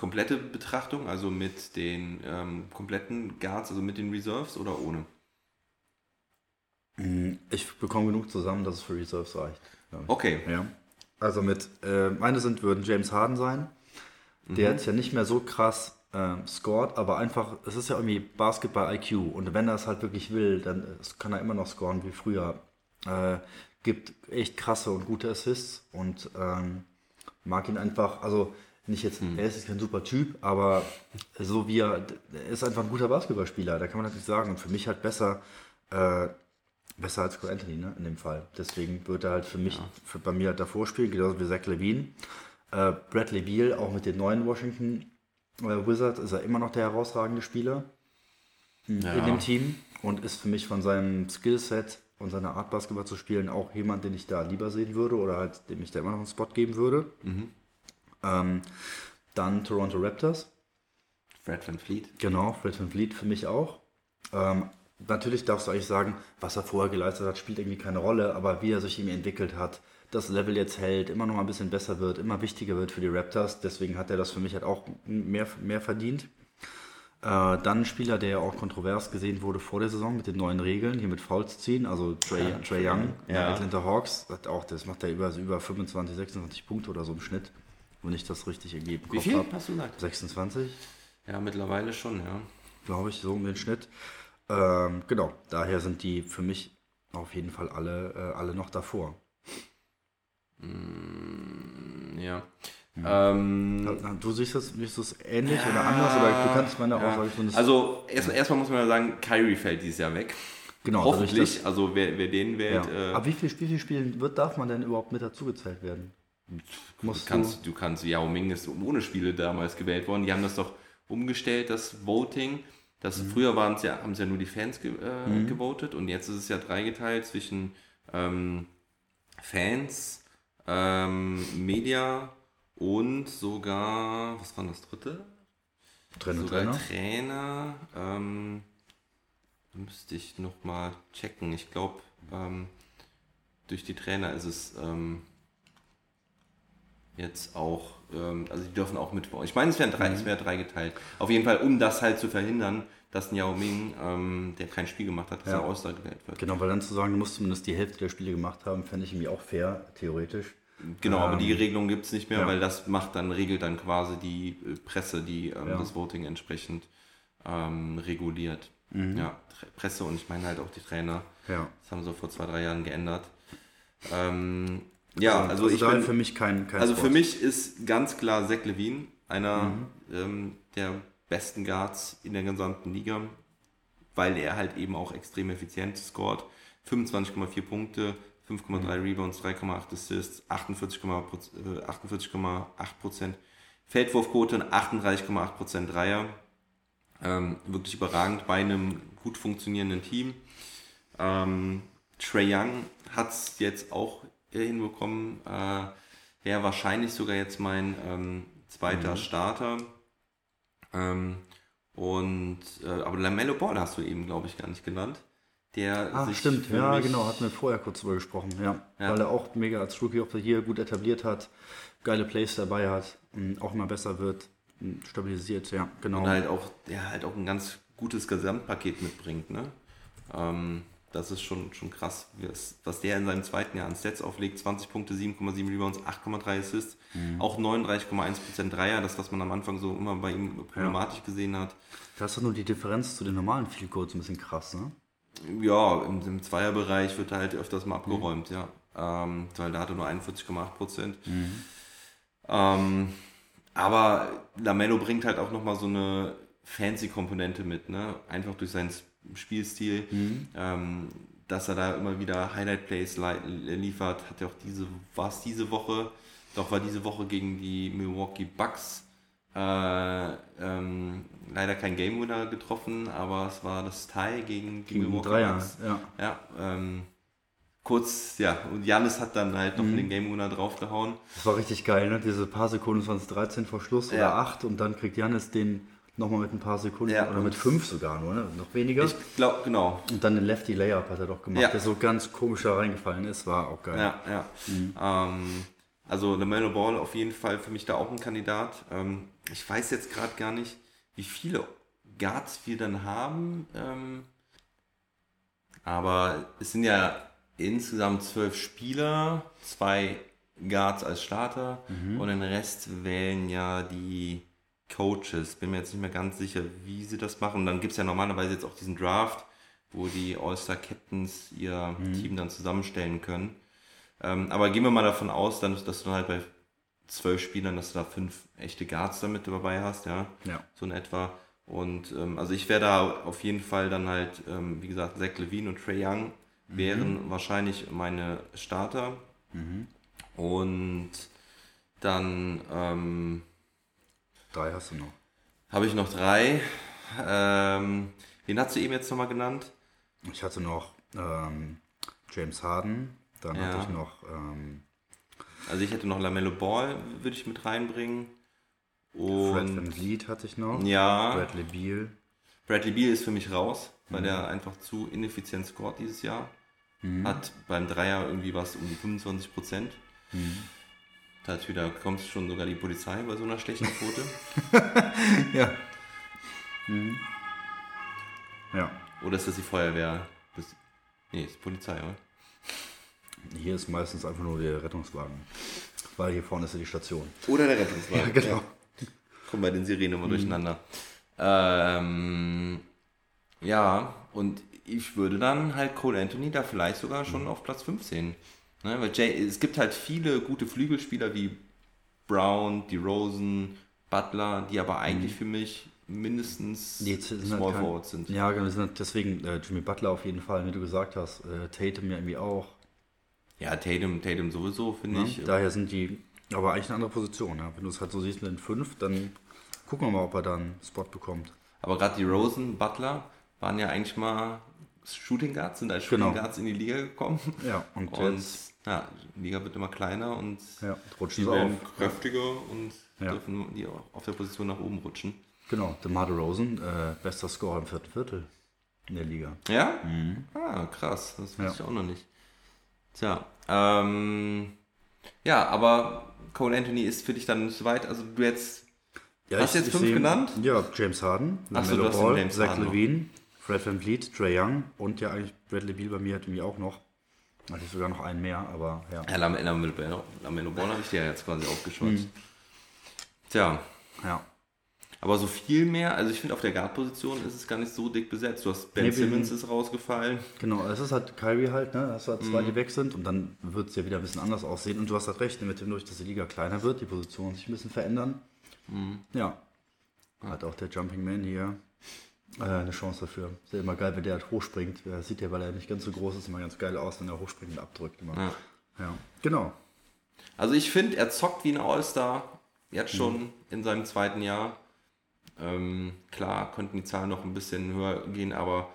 komplette Betrachtung, also mit den ähm, kompletten Guards, also mit den Reserves oder ohne? ich bekomme genug zusammen, dass es für Reserves reicht. Okay. Ja. Also mit, äh, meine sind, würden James Harden sein. Der jetzt ja nicht mehr so krass ähm, scored, aber einfach, es ist ja irgendwie Basketball-IQ. Und wenn er es halt wirklich will, dann äh, kann er immer noch scoren wie früher. Äh, gibt echt krasse und gute Assists und ähm, mag ihn einfach, also nicht jetzt, er ist kein super Typ, aber so wie er, er ist einfach ein guter Basketballspieler, da kann man nicht sagen. Und für mich halt besser, äh, besser als Cole Anthony, ne, in dem Fall. Deswegen wird er halt für mich, für, bei mir halt davor spielen, genauso wie Zach Levine. Äh, Bradley Beal, auch mit den neuen Washington äh, Wizards, ist er immer noch der herausragende Spieler in dem Team und ist für mich von seinem Skillset und seiner Art Basketball zu spielen auch jemand, den ich da lieber sehen würde oder halt dem ich da immer noch einen Spot geben würde. Ähm, dann Toronto Raptors. Fred Van Fleet. Genau, Fred Van Vliet für mich auch. Ähm, natürlich darfst du eigentlich sagen, was er vorher geleistet hat, spielt irgendwie keine Rolle, aber wie er sich irgendwie entwickelt hat, das Level jetzt hält, immer noch mal ein bisschen besser wird, immer wichtiger wird für die Raptors, deswegen hat er das für mich halt auch mehr, mehr verdient. Äh, dann ein Spieler, der ja auch kontrovers gesehen wurde vor der Saison mit den neuen Regeln, hier mit Fouls ziehen, also Trey, Trey Young, Ja. ja. Atlanta Hawks, hat auch, das macht er über, über 25, 26 Punkte oder so im Schnitt, wenn ich das richtig ergeben Wie viel hast du gesagt? 26 Ja, mittlerweile schon, ja. glaube ich, so um den Schnitt. Ähm, genau, daher sind die für mich auf jeden Fall alle, äh, alle noch davor. Ja. Ähm, Na, Du siehst das, siehst du es ähnlich oder anders oder du kannst meine ja. Aussage zumindest. Also erstmal erstmal muss man ja sagen, Kyrie fällt dieses Jahr weg. genau, Hoffentlich, dadurch, also wer, wer den wählt, ja. äh, Aber wie viel, wie viel Spielen wird, darf man denn überhaupt mit dazugezählt werden? Musst kannst, du kannst, Yao Ming ist ohne Spiele damals gewählt worden. Die haben das doch umgestellt, das Voting. Das, Mhm. Früher waren es ja, haben es ja nur die Fans ge, äh, gewotet und jetzt ist es ja dreigeteilt zwischen ähm, Fans, ähm, Media und sogar, was war das dritte? du Trainer, Sogar Trainer? Trainer. ähm, müsste ich nochmal checken. Ich glaube, ähm, durch die Trainer ist es ähm, jetzt auch, ähm, also die dürfen auch mit. Ich meine, es wären drei, es wäre drei geteilt. Auf jeden Fall, um das halt zu verhindern, dass ein Yao Ming, ähm, der kein Spiel gemacht hat, dass Ja. er All-Star gewählt wird. Genau, weil dann zu sagen, du musst zumindest die Hälfte der Spiele gemacht haben, fände ich irgendwie auch fair, theoretisch. Genau, aber die Regelung gibt es nicht mehr, ja. weil das macht dann, regelt dann quasi die äh, Presse, die ähm, Ja. das Voting entsprechend ähm, reguliert. Mhm. Ja, Presse und ich meine halt auch die Trainer. Ja. Das haben sie vor zwei, drei Jahren geändert. Ähm, ja, also, ich da bin, für mich kein, kein also Spot. für mich ist ganz klar Zach Levine einer Mhm. ähm, der besten Guards in der gesamten Liga, weil er halt eben auch extrem effizient scored. 25,4 Punkte, 5,3 Mhm. Rebounds, 3,8 Assists, 48,8 äh, 48,8 Prozent Feldwurfquote und 38,8 Prozent Dreier. Ähm, wirklich überragend bei einem gut funktionierenden Team. Ähm, Trey Young hat es jetzt auch äh, hinbekommen. Äh, Wäre wahrscheinlich sogar jetzt mein ähm, zweiter Starter. Ähm, Und, äh, aber Lamello Ball hast du eben, glaube ich, gar nicht genannt. Der Ach, sich stimmt, ja, genau, hatten wir vorher kurz drüber gesprochen, ja. Ja. Weil er auch mega als Rookie of the Year gut etabliert hat, geile Plays dabei hat, m, auch immer besser wird, m, stabilisiert, ja, genau. Und halt auch, der halt auch ein ganz gutes Gesamtpaket mitbringt, ne? Ähm, das ist schon, schon krass, was der in seinem zweiten Jahr an Stats auflegt. 20 Punkte, 7,7 Rebounds, 8,3 Assists, Mhm. auch 39,1% Dreier, das, was man am Anfang so immer bei ihm problematisch gesehen hat. Das ist doch nur die Differenz zu den normalen Field Goals ein bisschen krass, ne? Ja, im, im Zweierbereich wird halt öfters mal abgeräumt, ja. Ähm, weil da hat er nur 41,8 Prozent. Ähm, aber Lamello bringt halt auch nochmal so eine fancy Komponente mit, ne? Einfach durch seinen S- Spielstil, ähm, dass er da immer wieder Highlight-Plays li- liefert, hat er auch diese, war es diese Woche, doch war diese Woche gegen die Milwaukee Bucks äh, ähm, leider kein Game Winner getroffen, aber es war das Tie gegen die Gegen Milwaukee Dreier, Bucks. ja. Ja, ähm, kurz, ja, und Janis hat dann halt noch den Game Winner draufgehauen. Das war richtig geil, ne? Diese paar Sekunden, 2013 vor Schluss oder Ja. 8 und dann kriegt Janis den nochmal mit ein paar Sekunden Ja, oder mit 5 sogar nur, ne? Noch weniger. Ich glaube, genau. Und dann den Lefty Layup hat er doch gemacht, Ja. der so ganz komisch da reingefallen ist, war auch geil. Ja, ja. Ähm, also LaMelo Ball auf jeden Fall für mich da auch ein Kandidat. Ähm, ich weiß jetzt gerade gar nicht, wie viele Guards wir dann haben. Ähm, aber es sind ja insgesamt zwölf Spieler, zwei Guards als Starter und den Rest wählen ja die Coaches. Bin mir jetzt nicht mehr ganz sicher, wie sie das machen. Dann gibt es ja normalerweise jetzt auch diesen Draft, wo die All-Star Captains ihr Team dann zusammenstellen können. Ähm, aber gehen wir mal davon aus, dann, dass du halt bei zwölf Spielern, dass du da fünf echte Guards damit dabei hast, ja. Ja. So in etwa. Und ähm, also ich wäre da auf jeden Fall dann halt, ähm, wie gesagt, Zach Levine und Trey Young wären wahrscheinlich meine Starter. Und dann ähm, Drei hast du noch. habe ich noch drei. Ähm, wen hast du eben jetzt nochmal genannt? Ich hatte noch ähm, James Harden, dann Ja. hatte ich noch ähm, Also ich hätte noch Lamello Ball, würde ich mit reinbringen. Fred Und Van Vliet hatte ich noch. ja, Bradley Beal. Bradley Beal ist für mich raus, weil der einfach zu ineffizient scored dieses Jahr. Hat beim Dreier irgendwie was um die 25 Prozent. Da wieder, kommt schon sogar die Polizei bei so einer schlechten Quote. Ja. Ja. Oder ist das die Feuerwehr? Das, nee, ist die Polizei, oder? Hier ist meistens einfach nur der Rettungswagen. Weil hier vorne ist ja die Station. Oder der Rettungswagen. genau. Kommen bei den Sirenen immer durcheinander. Ähm, ja, und ich würde dann halt Cole Anthony da vielleicht sogar schon auf Platz 15. Ne? Weil Jay, es gibt halt viele gute Flügelspieler wie Brown, DeRozan, Butler, die aber eigentlich für mich mindestens Die jetzt sind Small halt kein- Forwards sind. Ja, genau, sind halt deswegen äh, Jimmy Butler auf jeden Fall, wie du gesagt hast. Äh, Tatum ja irgendwie auch. Ja, Tatum, Tatum sowieso, finde Ne? ich. Daher sind die aber eigentlich eine andere Position. Ja? Wenn du es halt so siehst mit den fünf, dann gucken wir mal, ob er dann einen Spot bekommt. Aber gerade die Rosen, Butler waren ja eigentlich mal Shooting Guards, sind als Shooting Genau. Guards in die Liga gekommen. Ja, und, Und jetzt ja, die Liga wird immer kleiner und ja, rutschen die sie werden auf. kräftiger und Ja. dürfen die auf der Position nach oben rutschen. Genau, DeMar DeRozan, äh, bester Scorer im vierten Viertel in der Liga. Ja? Ah, krass. Das weiß Ja. ich auch noch nicht. Tja, ähm, ja, aber Cole Anthony ist für dich dann nicht so weit. Also du jetzt, Ja, Hast du jetzt fünf seh- genannt? Ja, James Harden, so, LaMelo den Ball, James Zach Harden. Levine, Fred Van Vliet, Trey Young und ja eigentlich Bradley Beal bei mir hat irgendwie auch noch. Hatte ich sogar noch einen mehr, aber ja. ja, Lam- Lamelo Ball habe ich dir ja jetzt quasi aufgeschwatzt. Tja, Ja, aber so viel mehr, also ich finde auf der Guard-Position ist es gar nicht so dick besetzt. Du hast Ben Nee, Simmons ist rausgefallen. genau. Es ist halt Kyrie halt, ne? Du halt zwei, Mhm. die weg sind und dann wird es ja wieder ein bisschen anders aussehen. Und du hast halt recht, mit dem durch, dass die Liga kleiner wird, die Positionen sich ein bisschen verändern. Mhm. Ja. Hat auch der Jumping Man hier äh, eine Chance dafür. Ist ja immer geil, wenn der halt hochspringt. Er sieht ja, weil er nicht ganz so groß ist, immer ganz geil aus, wenn er hochspringt und abdrückt. Immer. Ja. Ja. Genau. Also ich finde, er zockt wie ein All-Star, jetzt schon in seinem zweiten Jahr. Ähm, klar, könnten die Zahlen noch ein bisschen höher gehen, aber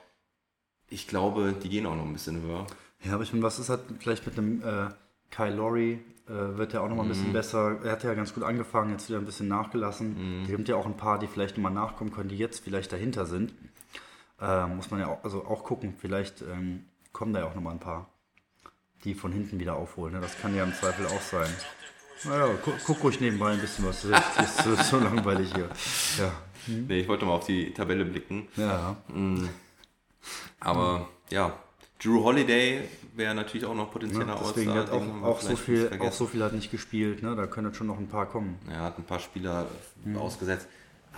ich glaube, die gehen auch noch ein bisschen höher. Ja, aber ich meine, was ist halt vielleicht mit einem, äh, Kyle Lowry äh, wird ja auch nochmal ein bisschen besser. Er hat ja ganz gut angefangen, jetzt wieder ein bisschen nachgelassen. Es gibt ja auch ein paar, die vielleicht nochmal nachkommen können, die jetzt vielleicht dahinter sind. Äh, muss man ja auch, also auch gucken, vielleicht ähm, kommen da ja auch nochmal ein paar, die von hinten wieder aufholen. Ne? Das kann ja im Zweifel auch sein. Naja, guck, guck ruhig nebenbei ein bisschen was. Das ist, ist so langweilig hier. Ja. Nee, ich wollte mal auf die Tabelle blicken. Ja. Aber ja, Drew Holiday wäre natürlich auch noch potenzieller Ne? Deswegen hat auch, auch, so viel, auch so viel hat nicht gespielt. Ne? Da können jetzt schon noch ein paar kommen. Er hat ein paar Spieler Mhm. ausgesetzt,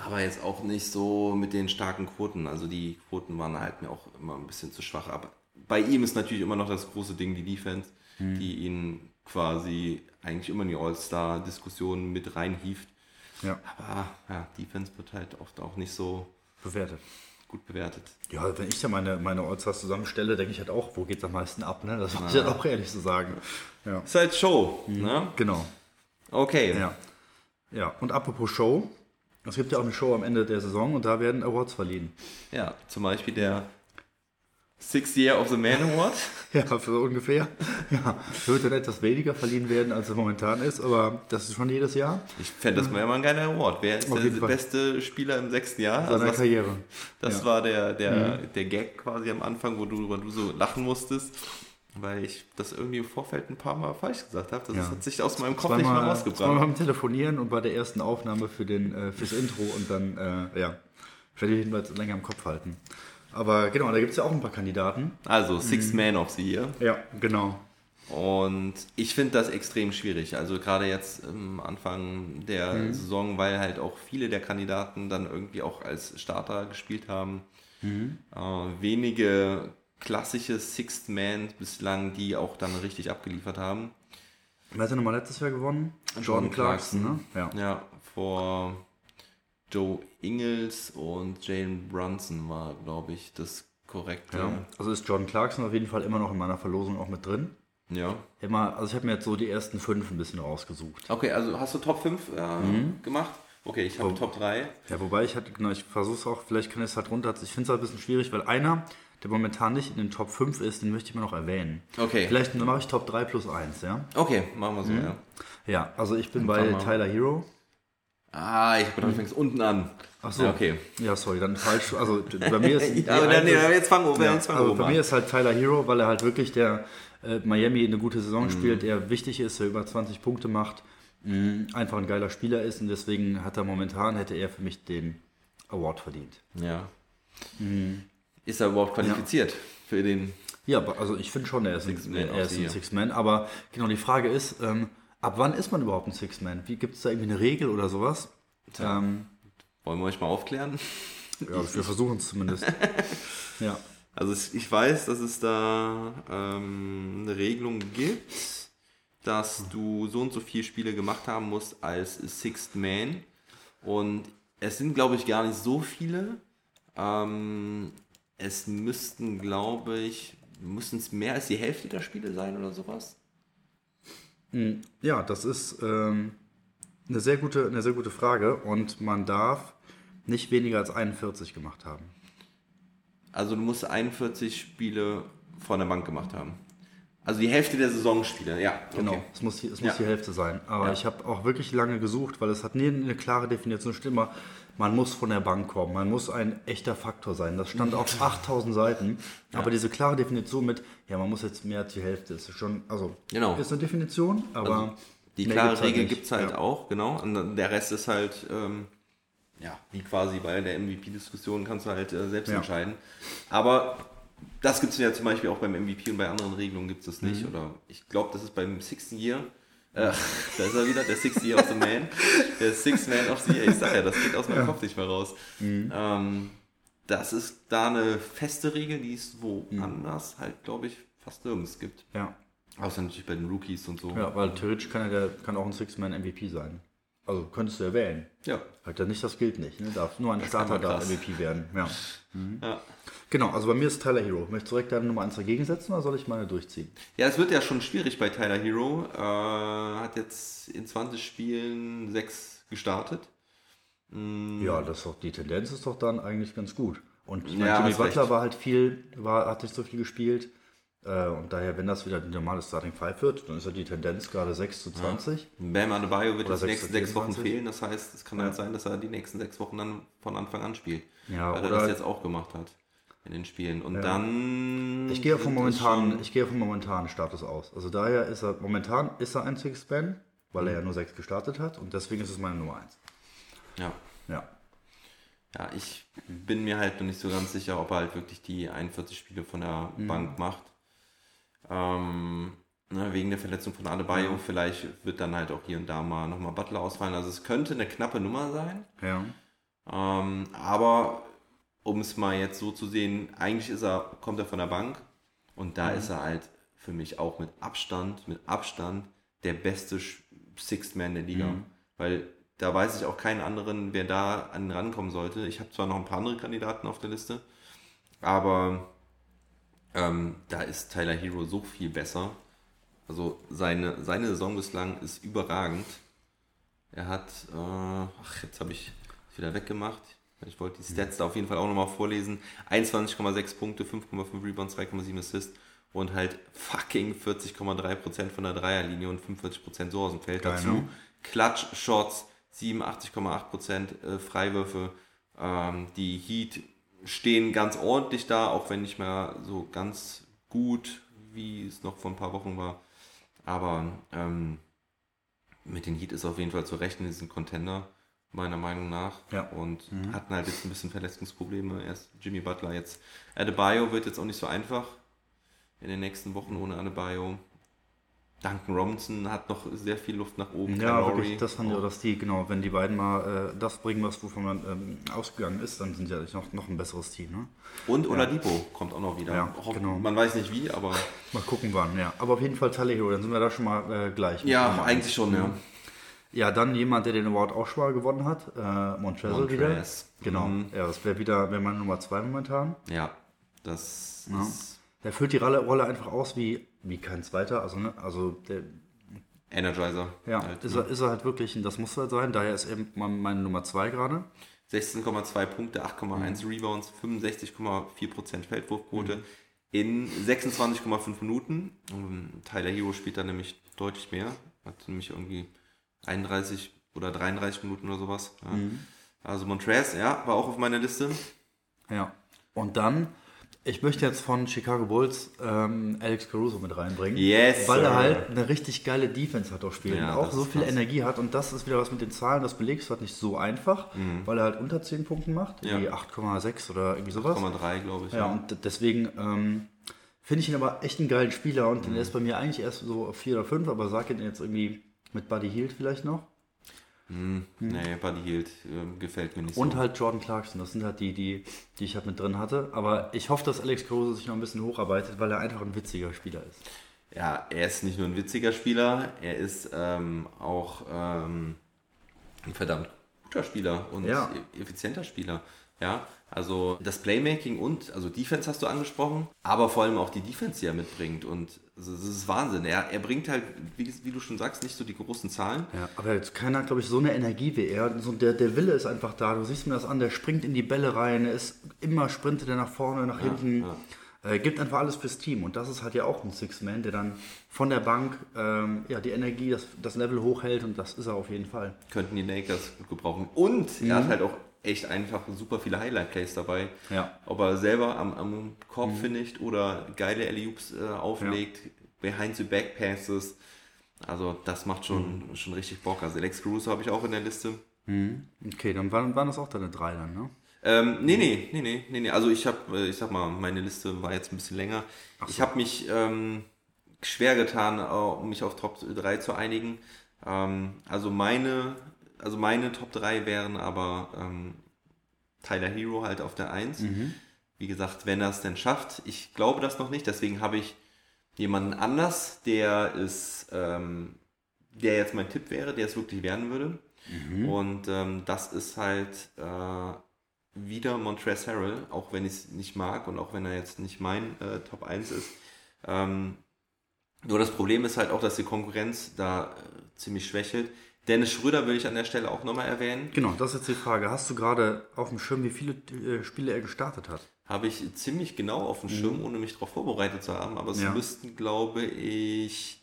aber jetzt auch nicht so mit den starken Quoten. Also die Quoten waren halt mir auch immer ein bisschen zu schwach. Aber bei ihm ist natürlich immer noch das große Ding die Defense, Mhm. die ihn quasi eigentlich immer in die All-Star-Diskussion mit reinhieft. Ja, Aber ja, Defense wird halt oft auch nicht so bewertet. Gut bewertet. Ja, wenn ich da meine, meine Allstars zusammenstelle, denke ich halt auch, wo geht es am meisten ab? Ne? Das muss ich halt auch ehrlich so sagen. Ja, Ist halt Show, ne? genau. Okay. Ja. ja, und apropos Show, es gibt ja auch eine Show am Ende der Saison und da werden Awards verliehen. Ja, zum Beispiel der Six Year of the Man Award. Ja, so ungefähr. Ja, wird dann etwas weniger verliehen werden, als es momentan ist, aber das ist schon jedes Jahr Ich fände, das mal ein geiler Award. Wer ist der Fall. beste Spieler im sechsten Jahr? seiner Also das Karriere. das Ja. Mhm. war der, der, der Gag quasi am Anfang, wo du, wo du so lachen musstest, weil ich das irgendwie im Vorfeld ein paar Mal falsch gesagt habe. Das Ja. hat sich aus meinem Kopf nicht mehr Zweimal, zweimal rausgebracht. beim Telefonieren und bei der ersten Aufnahme für den, äh, fürs Intro und dann, äh, ja, ich den Hinweis länger im Kopf halten. Aber genau, da gibt es ja auch ein paar Kandidaten. Also Mhm. Sixth Man of the Year. Ja, genau. Und ich finde das extrem schwierig. Also gerade jetzt am Anfang der Mhm. Saison, weil halt auch viele der Kandidaten dann irgendwie auch als Starter gespielt haben. Mhm. Äh, wenige klassische Sixth Man bislang, die auch dann richtig abgeliefert haben. Wer hat denn nochmal letztes Jahr gewonnen? Jordan Clarkson. ne? Ja. Ja, vor Joe Ingles und Jalen Brunson war, glaube ich, das korrekte. ja. Also ist Jordan Clarkson auf jeden Fall immer noch in meiner Verlosung auch mit drin. ja. Immer, also ich habe mir jetzt so die ersten fünf ein bisschen rausgesucht. Okay, also hast du Top 5 äh, gemacht? Okay, ich habe. Top 3. Ja, wobei ich hatte, genau, ich versuche es auch, vielleicht kann ich es halt runter. Ich finde es halt ein bisschen schwierig, weil einer, der momentan nicht in den Top 5 ist, den möchte ich mir noch erwähnen. Okay. Vielleicht mache ich Top 3 plus 1, ja? Okay, machen wir so, Mhm. ja. Ja, also ich bin bei mal. Tyler Hero. Ah, ich du fängst unten an. Ach so. Ja, okay. Ja, sorry, dann falsch. Also bei mir ist. Ja, dann, nee, jetzt fangen wir Ja, jetzt fangen also bei an. mir ist halt Tyler Hero, weil er halt wirklich der äh, Miami eine gute Saison Mhm. spielt, der wichtig ist, der über 20 Punkte macht, mh, einfach ein geiler Spieler ist und deswegen hat er momentan, hätte er für mich den Award verdient. Ja. Mhm. Ist er überhaupt qualifiziert für den... Ja, also ich finde schon, er ist Six ein, Man er ist ein Year. Six-Man, aber genau die Frage ist, ähm, ab wann ist man überhaupt ein Six-Man? Wie Gibt es da irgendwie eine Regel oder sowas? Ähm, Wollen wir euch mal aufklären? ja, wir versuchen es zumindest. ja. Also ich weiß, dass es da ähm, eine Regelung gibt, dass du so und so viele Spiele gemacht haben musst als Sixth Man. Und es sind, glaube ich, gar nicht so viele. Ähm, es müssten, glaube ich, müssten es mehr als die Hälfte der Spiele sein oder sowas. Ja, das ist ähm, eine, sehr gute, eine sehr gute Frage und man darf nicht weniger als 41 gemacht haben. Also du musst 41 Spiele vor der Bank gemacht haben. Also die Hälfte der Saisonspiele, ja. Genau, okay. es muss, die, es muss Ja. die Hälfte sein. Aber Ja. ich habe auch wirklich lange gesucht, weil es hat nie eine klare Definition. Steht immer, man muss von der Bank kommen, man muss ein echter Faktor sein. Das stand auf 8000 Seiten. Aber diese klare Definition mit, ja, man muss jetzt mehr als die Hälfte, ist schon, also Genau. ist eine Definition, aber Also, Die klare gibt's halt Regel nicht. gibt es halt Ja. auch, genau. Und der Rest ist halt, ähm, ja, wie quasi bei der MVP-Diskussion kannst du halt äh, selbst Ja. entscheiden. Aber das gibt es ja zum Beispiel auch beim MVP und bei anderen Regelungen gibt es das nicht. Mhm. Oder ich glaube, das ist beim Sixth Year. Äh, da ist er wieder, der Sixth Year of the Man. Der Sixth Man of the Year. Ich sag ja, das geht aus meinem Kopf nicht mehr raus. Mhm. Ähm, das ist da eine feste Regel, die es Mhm. woanders halt, glaube ich, fast nirgends gibt. Ja. Außer natürlich bei den Rookies und so. ja, weil theoretisch kann er der, kann auch ein Six-Man-MVP sein. Also könntest du ja wählen. ja. Halt ja nicht, das gilt nicht. Ne? Darf, nur ein Starter darf. MVP werden. Ja. ja. Genau, also bei mir ist Tyler Hero. Möchtest du direkt deine Nummer 1 dagegen setzen oder soll ich meine durchziehen? Ja, es wird ja schon schwierig bei Tyler Hero. Äh, hat jetzt in 20 Spielen 6 gestartet. Mhm. Ja, das ist doch, die Tendenz ist doch dann eigentlich ganz gut. Und ich Ja, meine, Jimmy hast Butler war halt viel, war, hat nicht so viel gespielt. Äh, und daher, wenn das wieder die normale Starting Five wird, dann ist ja die Tendenz gerade 6 zu 20. Bam Adebayo wird jetzt die nächsten 6 sechs Wochen 24. fehlen. Das heißt, es kann halt sein, dass er die nächsten sechs Wochen dann von Anfang an spielt. Ja, weil er das jetzt auch gemacht hat in den Spielen. Und dann. Ich gehe vom momentanen, ich gehe vom momentanen Status aus. Also daher ist er, momentan ist er ein Six-Man, weil er ja nur 6 gestartet hat und deswegen ist es meine Nummer 1. Ja. Ja. Ja, ich bin mir halt noch nicht so ganz sicher, ob er halt wirklich die 41 Spiele von der Mhm. Bank macht. Ähm, ne, wegen der Verletzung von Adebayo, vielleicht wird dann halt auch hier und da mal nochmal Butler ausfallen. Also es könnte eine knappe Nummer sein. Ja. Ähm, aber um es mal jetzt so zu sehen, eigentlich ist er, kommt er von der Bank und da ist er halt für mich auch mit Abstand, mit Abstand der beste Sixth Man der Liga. Weil da weiß ich auch keinen anderen, wer da an rankommen sollte. Ich habe zwar noch ein paar andere Kandidaten auf der Liste, aber ähm, da ist Tyler Hero so viel besser. Also seine, seine Saison bislang ist überragend. Er hat, äh, ach, jetzt habe ich es wieder weggemacht. Ich wollte die Stats da auf jeden Fall auch nochmal vorlesen. 21,6 Punkte, 5,5 Rebounds, 3,7 Assists und halt fucking 40,3% von der Dreierlinie und 45% so aus dem Feld Geil, dazu. ne? Klatsch-Shots, 87,8% äh, Freiwürfe. Ähm, die Heat stehen ganz ordentlich da, auch wenn nicht mehr so ganz gut, wie es noch vor ein paar Wochen war. Aber ähm, mit den Heat ist auf jeden Fall zu rechnen, die sind Contender, meiner Meinung nach. Ja. Und hatten halt jetzt ein bisschen Verletzungsprobleme. Erst Jimmy Butler, jetzt Adebayo wird jetzt auch nicht so einfach in den nächsten Wochen ohne Adebayo. Duncan Robinson hat noch sehr viel Luft nach oben. Ja, wirklich, das fand ich auch, dass die, genau, wenn die beiden mal äh, das bringen, was wovon man ähm, ausgegangen ist, dann sind ja noch, noch ein besseres Team, ne? Und Oladipo kommt auch noch wieder. Ja, auch, genau. Man weiß nicht wie, aber Mal gucken wann, ja. Aber auf jeden Fall Tyler Hero, dann sind wir da schon mal äh, gleich. ja, eigentlich eins. schon, ja. Ja, dann jemand, der den Award auch schon mal gewonnen hat, äh, Montrezl wieder. Genau, Mhm. ja, das wäre wieder, wäre meine Nummer zwei momentan. Ja, das Ja. Der füllt die Rolle, Rolle einfach aus wie, wie kein zweiter, also, ne, also der, Energizer. ja, halt, ist, ne? er, ist er halt wirklich, und das muss halt sein, daher ist eben mein- meine Nummer zwei gerade. 16,2 Punkte, 8,1 Rebounds, 65,4% Feldwurfquote Mhm. in 26,5 Minuten. Ähm, Tyler Hero spielt da nämlich deutlich mehr. Hat nämlich irgendwie 31 oder 33 Minuten oder sowas. Ja. Mhm. Also Montrez, ja, war auch auf meiner Liste. Ja. Und dann, ich möchte jetzt von Chicago Bulls ähm, Alex Caruso mit reinbringen. Yes, Weil er halt eine richtig geile Defense hat auch spielen. Ja, und auch so viel krass. Energie hat. Und das ist wieder was mit den Zahlen, das belegst du halt nicht so einfach, weil er halt unter 10 Punkten macht. Mhm. Ja. Wie 8,6 oder irgendwie sowas. 8,3 glaube ich. Ja, und d- deswegen ähm, finde ich ihn aber echt einen geilen Spieler und Mhm. der ist bei mir eigentlich erst so auf 4 oder 5, aber sag ihn jetzt irgendwie mit Buddy Hield vielleicht noch. Nee, Buddy Hield ähm, gefällt mir nicht Und so. halt Jordan Clarkson, das sind halt die, die, die ich halt mit drin hatte. Aber ich hoffe, dass Alex Caruso sich noch ein bisschen hocharbeitet, weil er einfach ein witziger Spieler ist. Ja, er ist nicht nur ein witziger Spieler, er ist ähm, auch ähm, ein verdammt guter Spieler und Ja. e- effizienter Spieler. Ja, also das Playmaking und, also Defense hast du angesprochen, aber vor allem auch die Defense, die er mitbringt. Und also, das ist Wahnsinn. Er, er bringt halt, wie, wie du schon sagst, nicht so die großen Zahlen. Ja, aber jetzt keiner hat, glaube ich, so eine Energie wie er. So der, der Wille ist einfach da. Du siehst mir das an, der springt in die Bälle rein, er ist immer sprintet er nach vorne, nach hinten. Äh, gibt einfach alles fürs Team. Und das ist halt ja auch ein Six-Man, der dann von der Bank ähm, ja, die Energie, das, das Level hochhält und das ist er auf jeden Fall. Könnten die Lakers gut gebrauchen. Und er hat halt auch echt einfach super viele Highlight-Plays dabei. Ja. Ob er selber am, am Korb finisht oder geile Alley-Oops äh, auflegt, Behind-the-Back-Passes. Also das macht schon, schon richtig Bock. Also Alex Caruso habe ich auch in der Liste. Okay, dann waren, waren das auch deine drei dann, ne? Ähm, nee, nee, nee, nee, nee, nee. Also ich habe, äh, ich sag mal, meine Liste war jetzt ein bisschen länger. Ich habe mich ähm, schwer getan, äh, um mich auf Top 3 zu einigen. Ähm, also meine, also meine Top 3 wären aber ähm, Tyler Hero halt auf der 1. Wie gesagt, wenn er es denn schafft. Ich glaube das noch nicht, deswegen habe ich jemanden anders, der ist, ähm, der jetzt mein Tipp wäre, der es wirklich werden würde. Und ähm, das ist halt äh, wieder Montrezl Harrell, auch wenn ich es nicht mag und auch wenn er jetzt nicht mein äh, Top 1 ist. Ähm, nur das Problem ist halt auch, dass die Konkurrenz da äh, ziemlich schwächelt. Dennis Schröder will ich an der Stelle auch nochmal erwähnen. Genau, das ist jetzt die Frage. Hast du gerade auf dem Schirm, wie viele äh, Spiele er gestartet hat? habe ich ziemlich genau auf dem Schirm, ohne mich darauf vorbereitet zu haben. Aber es Mhm. Ja. müssten, glaube ich,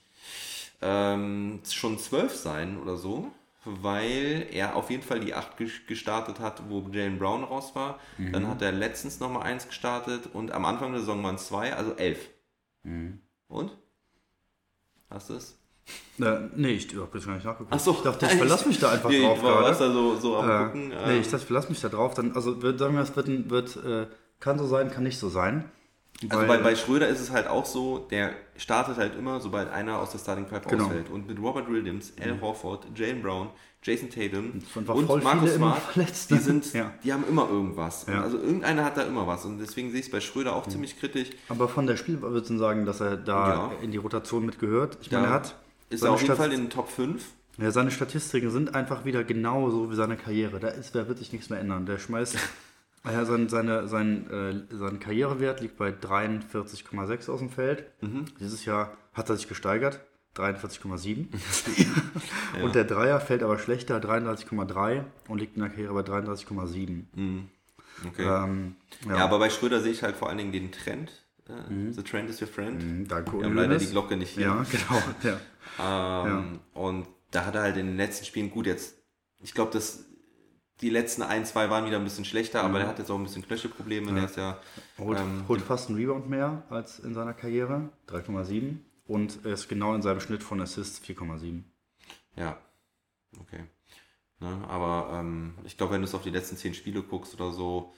ähm, schon zwölf sein oder so, weil er auf jeden Fall die acht ges- gestartet hat, wo Jalen Brown raus war. Mhm. Dann hat er letztens nochmal eins gestartet und am Anfang der Saison waren es zwei, also elf. Mhm. Und? Hast du es? Äh, nee, ich habe jetzt gar nicht nachgeguckt. Ach so. Ich dachte, ich verlasse mich da einfach Nee, drauf gerade. da so, so am Äh, gucken. nee, ich dachte, ich verlasse mich da drauf. Dann, also wird, sagen wir, es wird, wird äh, kann so sein, kann nicht so sein. Also bei, bei Schröder ist es halt auch so, der startet halt immer, sobald einer aus der Starting Five Genau. ausfällt. Und mit Robert Williams, Al Horford, Jalen Brown, Jason Tatum und viele immer Smart, die, sind, Ja. die haben immer irgendwas. Ja. Also irgendeiner hat da immer was. Und deswegen sehe ich es bei Schröder auch ziemlich kritisch. Aber von der Spiel würdest du sagen, dass er da Ja. in die Rotation mitgehört. Ich meine, er hat Ist er auf jeden Stat- Fall in den Top 5. Ja, seine Statistiken sind einfach wieder genauso wie seine Karriere. Da ist, da wird sich nichts mehr ändern. Der schmeißt. Ja, sein, seine, sein, äh, sein Karrierewert liegt bei 43,6 aus dem Feld. Mhm. Dieses Jahr hat er sich gesteigert. 43,7. Und der Dreier fällt aber schlechter, 33,3 und liegt in der Karriere bei 33,7. Okay. Ähm, ja. aber bei Schröder sehe ich halt vor allen Dingen den Trend. Äh, The Trend is your friend. Mhm, Danke, Wir haben leider Hoeneß. die Glocke nicht hier. Ja, genau. Ja. Ähm, Und da hat er halt in den letzten Spielen gut jetzt, ich glaube, dass die letzten ein, zwei waren wieder ein bisschen schlechter, aber der hat jetzt auch ein bisschen Knöchelprobleme. Der ist ja, Holt, ähm, holt fast einen Rebound mehr als in seiner Karriere, 3,7. Und er ist genau in seinem Schnitt von Assists 4,7. ja, okay. Ne, aber ähm, ich glaube, wenn du es auf die letzten zehn Spiele guckst oder so,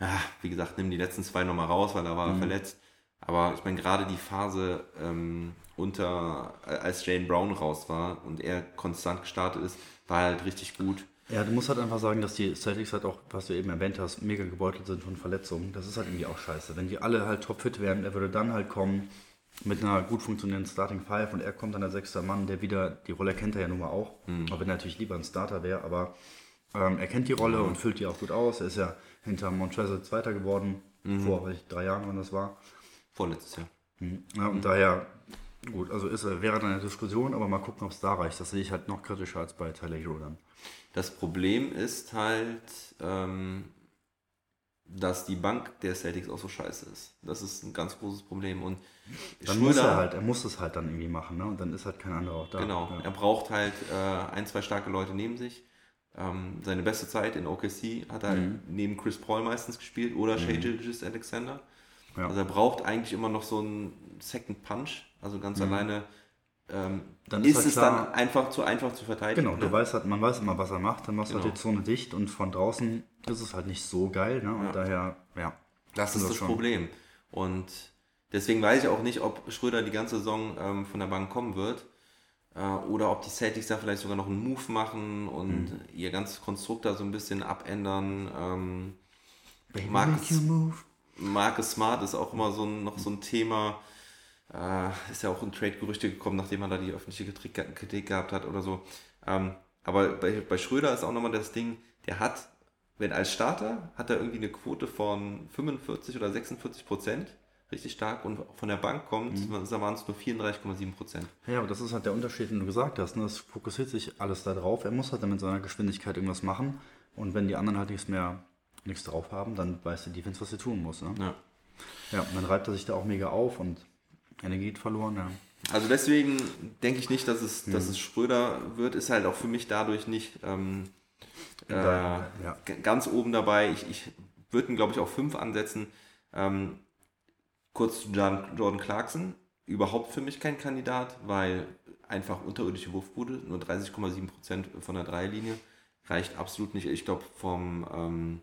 ja, wie gesagt, nimm die letzten zwei nochmal raus, weil da war er verletzt. Aber ich meine, gerade die Phase ähm, unter, äh, als Jane Brown raus war und er konstant gestartet ist, war halt richtig gut. Ja, du musst halt einfach sagen, dass die Celtics halt auch, was du eben erwähnt hast, mega gebeutelt sind von Verletzungen. Das ist halt irgendwie auch scheiße. Wenn die alle halt topfit wären, er würde dann halt kommen mit einer gut funktionierenden Starting Five und er kommt dann als sechster Mann, der wieder, die Rolle kennt er ja nun mal auch, auch wenn er natürlich lieber ein Starter wäre, aber ähm, er kennt die Rolle und füllt die auch gut aus. Er ist ja hinter Montrezl Zweiter geworden, vor weiß ich, drei Jahren, wann das war. Vorletztes Jahr. Ja, und daher, gut, also ist, er- wäre dann eine Diskussion, aber mal gucken, ob es da reicht. Das sehe ich halt noch kritischer als bei Tyler Hero dann. Das Problem ist halt, ähm, dass die Bank der Celtics auch so scheiße ist. Das ist ein ganz großes Problem. Und Dann muss er halt, er muss es halt dann irgendwie machen, ne? Und dann ist halt kein anderer auch da. genau, Ja. er braucht halt äh, ein, zwei starke Leute neben sich. Ähm, seine beste Zeit in OKC hat er Mhm. neben Chris Paul meistens gespielt oder Shea Gilgis Alexander. Ja. Also er braucht eigentlich immer noch so einen Second Punch. Also ganz alleine ähm, Mhm. Dann ist, ist halt es klar- dann einfach zu einfach zu verteidigen. Genau, du ne? weißt halt, man weiß immer, was er macht, dann machst du Genau. halt die Zone dicht und von draußen ist es halt nicht so geil, ne? Und Ja. daher, ja. Das ist das das. Problem. Und deswegen weiß ich auch nicht, ob Schröder die ganze Saison ähm, von der Bank kommen wird. Äh, oder ob die Celtics da vielleicht sogar noch einen Move machen und Mhm. ihr ganzes Konstrukt da so ein bisschen abändern. Ähm, Baby, make you move. Marcus Smart ist auch immer so ein, noch so ein Thema. Äh, ist ja auch in Trade-Gerüchte gekommen, nachdem er da die öffentliche Kritik, gehabt hat oder so. Ähm, aber bei, bei Schröder ist auch nochmal das Ding, der hat, wenn als Starter, hat er irgendwie eine Quote von 45 oder 46 Prozent, richtig stark, und von der Bank kommt, da waren es nur 34,7 Prozent. Ja, aber das ist halt der Unterschied, den du gesagt hast. Ne? Es fokussiert sich alles da drauf. Er muss halt dann mit seiner Geschwindigkeit irgendwas machen. Und wenn die anderen halt nichts mehr, nichts drauf haben, dann weiß die Defense, was sie tun muss. Ne? Ja. Ja, und dann reibt er sich da auch mega auf und Energie geht verloren. Ja. Also deswegen denke ich nicht, dass es, Mhm. dass es Schröder wird, ist halt auch für mich dadurch nicht ähm, äh, Ja. ganz oben dabei. Ich, ich würde ihn, glaube ich, auf 5 ansetzen. Ähm, kurz zu Jordan Clarkson. Überhaupt für mich kein Kandidat, weil einfach unterirdische Wurfquote, nur 30,7% von der Dreierlinie, reicht absolut nicht. Ich glaube, vom ähm,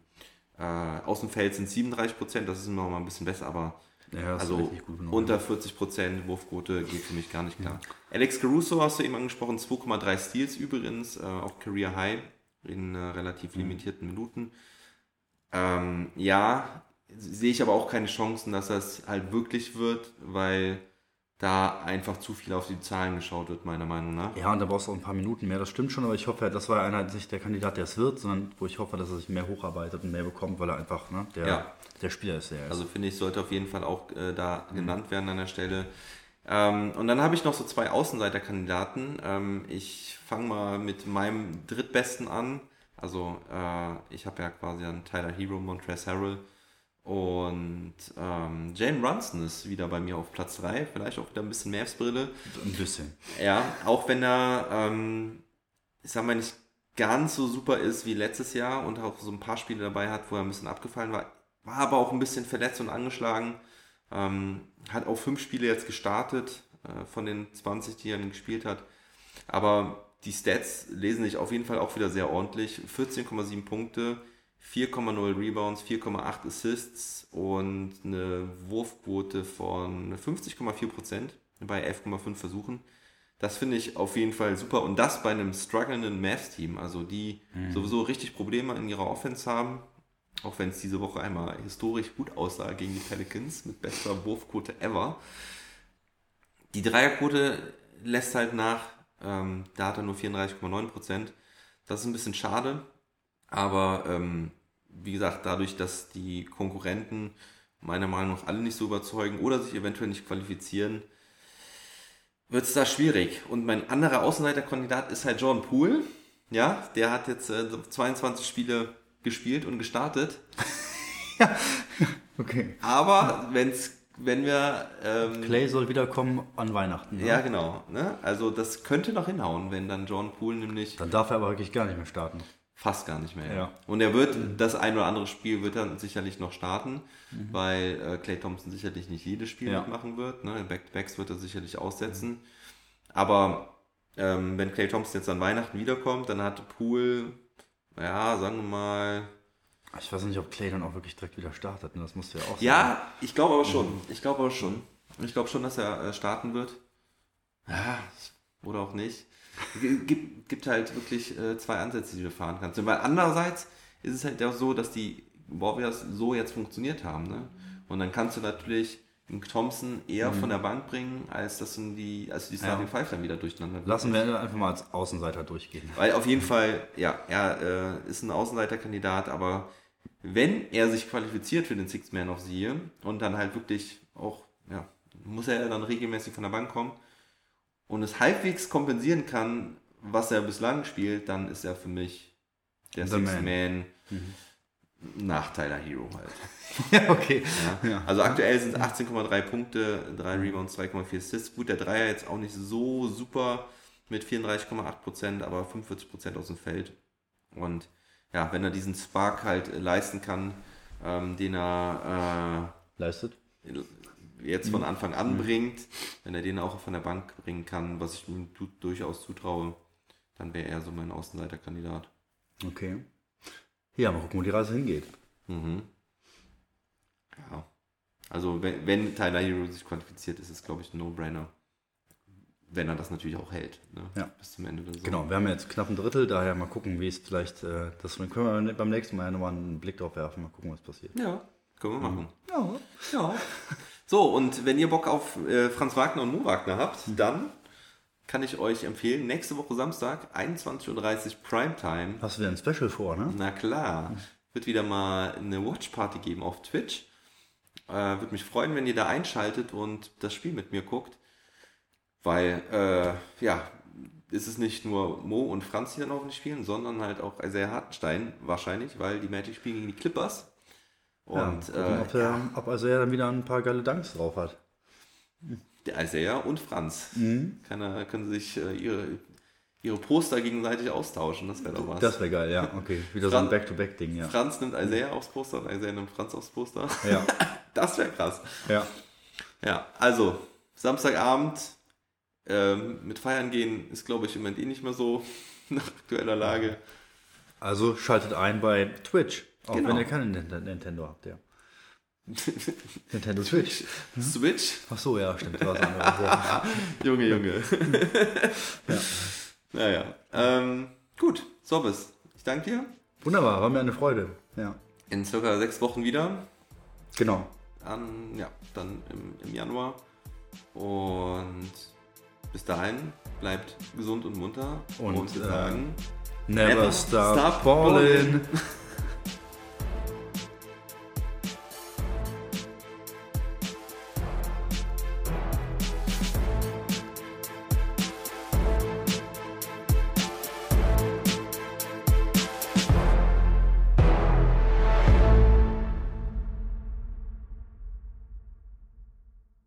äh, Außenfeld sind 37%, das ist noch mal ein bisschen besser, aber Ja, also unter 40% Wurfquote geht für mich gar nicht klar. Alex Caruso hast du eben angesprochen, 2,3 Steals übrigens, äh, auch Career High in äh, relativ limitierten Minuten. Ähm, ja, sehe ich aber auch keine Chancen, dass das halt wirklich wird, weil da einfach zu viel auf die Zahlen geschaut wird, meiner Meinung nach. Ja, und da brauchst du auch ein paar Minuten mehr, das stimmt schon, aber ich hoffe, das war einer nicht der Kandidat, der es wird, sondern wo ich hoffe, dass er sich mehr hocharbeitet und mehr bekommt, weil er einfach ne, der, Ja. der Spieler ist, der er ist. Also finde ich, sollte auf jeden Fall auch äh, da genannt werden an der Stelle. Ähm, und dann habe ich noch so zwei Außenseiterkandidaten. Ähm, ich fange mal mit meinem drittbesten an. Also äh, ich habe ja quasi einen Tyler Hero, Montrezl Harrell Und ähm, Jane Brunson ist wieder bei mir auf Platz 3, vielleicht auch wieder ein bisschen Mavs-Brille. Ein bisschen. Ja, auch wenn er, ähm, ich sag mal, nicht ganz so super ist wie letztes Jahr und auch so ein paar Spiele dabei hat, wo er ein bisschen abgefallen war, war aber auch ein bisschen verletzt und angeschlagen. Ähm, hat auch fünf Spiele jetzt gestartet äh, von den 20, die er gespielt hat. Aber die Stats lesen sich auf jeden Fall auch wieder sehr ordentlich. 14,7 Punkte, 4,0 Rebounds, 4,8 Assists und eine Wurfquote von 50,4% bei 11,5 Versuchen. Das finde ich auf jeden Fall super. Und das bei einem strugglenden Mavs-Team, also die sowieso richtig Probleme in ihrer Offense haben. Auch wenn es diese Woche einmal historisch gut aussah gegen die Pelicans mit bester Wurfquote ever. Die Dreierquote lässt halt nach. Ähm, da hat er nur 34,9%. Das ist ein bisschen schade. Aber ähm, wie gesagt, dadurch, dass die Konkurrenten meiner Meinung nach alle nicht so überzeugen oder sich eventuell nicht qualifizieren, wird es da schwierig. Und mein anderer Außenseiterkandidat ist halt Jordan Poole. Ja, der hat jetzt äh, 22 Spiele gespielt und gestartet. Okay. Aber wenn's, wenn wir. Ähm, Clay soll wiederkommen an Weihnachten. Ne? ja, genau. Ne? Also, das könnte noch hinhauen, wenn dann Jordan Poole nämlich Dann darf er aber wirklich gar nicht mehr starten. Fast gar nicht mehr. Ja. Und er wird das ein oder andere Spiel wird dann sicherlich noch starten, weil äh, Clay Thompson sicherlich nicht jedes Spiel Ja. mitmachen wird. Ne? Back-to-Backs wird er sicherlich aussetzen. Aber ähm, wenn Clay Thompson jetzt an Weihnachten wiederkommt, dann hat Poole, ja, sagen wir mal, Ich weiß nicht, ob Clay dann auch wirklich direkt wieder startet. Ne? Das musst du ja auch sagen. Ja, ich glaube aber schon. Ich glaube aber schon. Ich glaube schon, dass er äh, starten wird. Ja, oder auch nicht. Gibt, gibt halt wirklich äh, zwei Ansätze, die du fahren kannst. Und Weil andererseits ist es halt auch so, dass die Warriors so jetzt funktioniert haben. Ne? Und dann kannst du natürlich den Thompson eher von der Bank bringen, als dass du die, als du die Starting Ja. Five dann wieder durcheinander Lassen wir einfach mal als Außenseiter durchgehen. weil auf jeden Fall, ja, er äh, ist ein Außenseiterkandidat, aber wenn er sich qualifiziert für den Six Man of the Year und dann halt wirklich auch, ja, muss er ja dann regelmäßig von der Bank kommen und es halbwegs kompensieren kann, was er bislang spielt, dann ist er für mich der The Six Man. Man Nachteiler Hero halt. ja, okay. Ja. Ja. Also aktuell sind es 18,3 Punkte, 3 Rebounds, 2,4 Assists. Gut, der Dreier jetzt auch nicht so super mit 34,8%, aber 45% aus dem Feld. Und ja, wenn er diesen Spark halt äh, leisten kann, ähm, den er Leistet. Jetzt von Anfang an bringt, wenn er den auch von der Bank bringen kann, was ich ihm du durchaus zutraue, dann wäre er so mein Außenseiterkandidat. Okay. Ja, mal gucken, wo die Reise hingeht. Mhm. Ja. Also wenn, wenn Tyler Hero sich qualifiziert, ist es, glaube ich, ein No-Brainer. Wenn er das natürlich auch hält. Ne? Ja. Bis zum Ende der Saison. Genau, wir haben jetzt knapp ein Drittel, daher mal gucken, wie es vielleicht, äh, das können wir beim nächsten Mal nochmal einen Blick drauf werfen, mal gucken, was passiert. Ja, können wir machen. Ja, Ja. So, und wenn ihr Bock auf äh, Franz Wagner und Mo Wagner habt, dann kann ich euch empfehlen, nächste Woche Samstag, 21.30 Uhr Primetime. hast du wieder ein Special vor, ne? Na klar. Wird wieder mal eine Watchparty geben auf Twitch. Äh, Würde mich freuen, wenn ihr da einschaltet und das Spiel mit mir guckt. Weil, äh, ja, ist es nicht nur Mo und Franz, die dann hoffentlich spielen, sondern halt auch Isaiah Hartenstein wahrscheinlich, weil die Magic spielen gegen die Clippers. Und ja, gucken, äh, ob, der, ob er dann wieder ein paar geile Dunks drauf hat. der Isaiah und Franz Mhm. kann, er- können sich äh, ihre, ihre Poster gegenseitig austauschen. Das wäre doch was. Das wäre geil, ja, okay. Wieder so ein Back-to-Back-Ding, ja. Franz nimmt Isaiah aufs Poster und Isaiah nimmt Franz aufs Poster. Ja, Das wäre krass. ja. Ja, also Samstagabend ähm, mit Feiern gehen ist, glaube ich, im Moment eh nicht mehr so nach aktueller Lage. Also schaltet ein bei Twitch, auch Genau. wenn ihr keinen Nint- Nintendo habt, ja. Nintendo Switch. Switch, Ach so, ja, stimmt. Ja. Junge, Junge. Naja, ähm, gut, Sorbis, ich danke dir. Wunderbar, war mir eine Freude. Ja, In circa sechs Wochen wieder. genau. An, ja, dann im, im Januar. Und bis dahin bleibt gesund und munter. Und, wir äh, sagen, Never, Never stop, stop ballin'.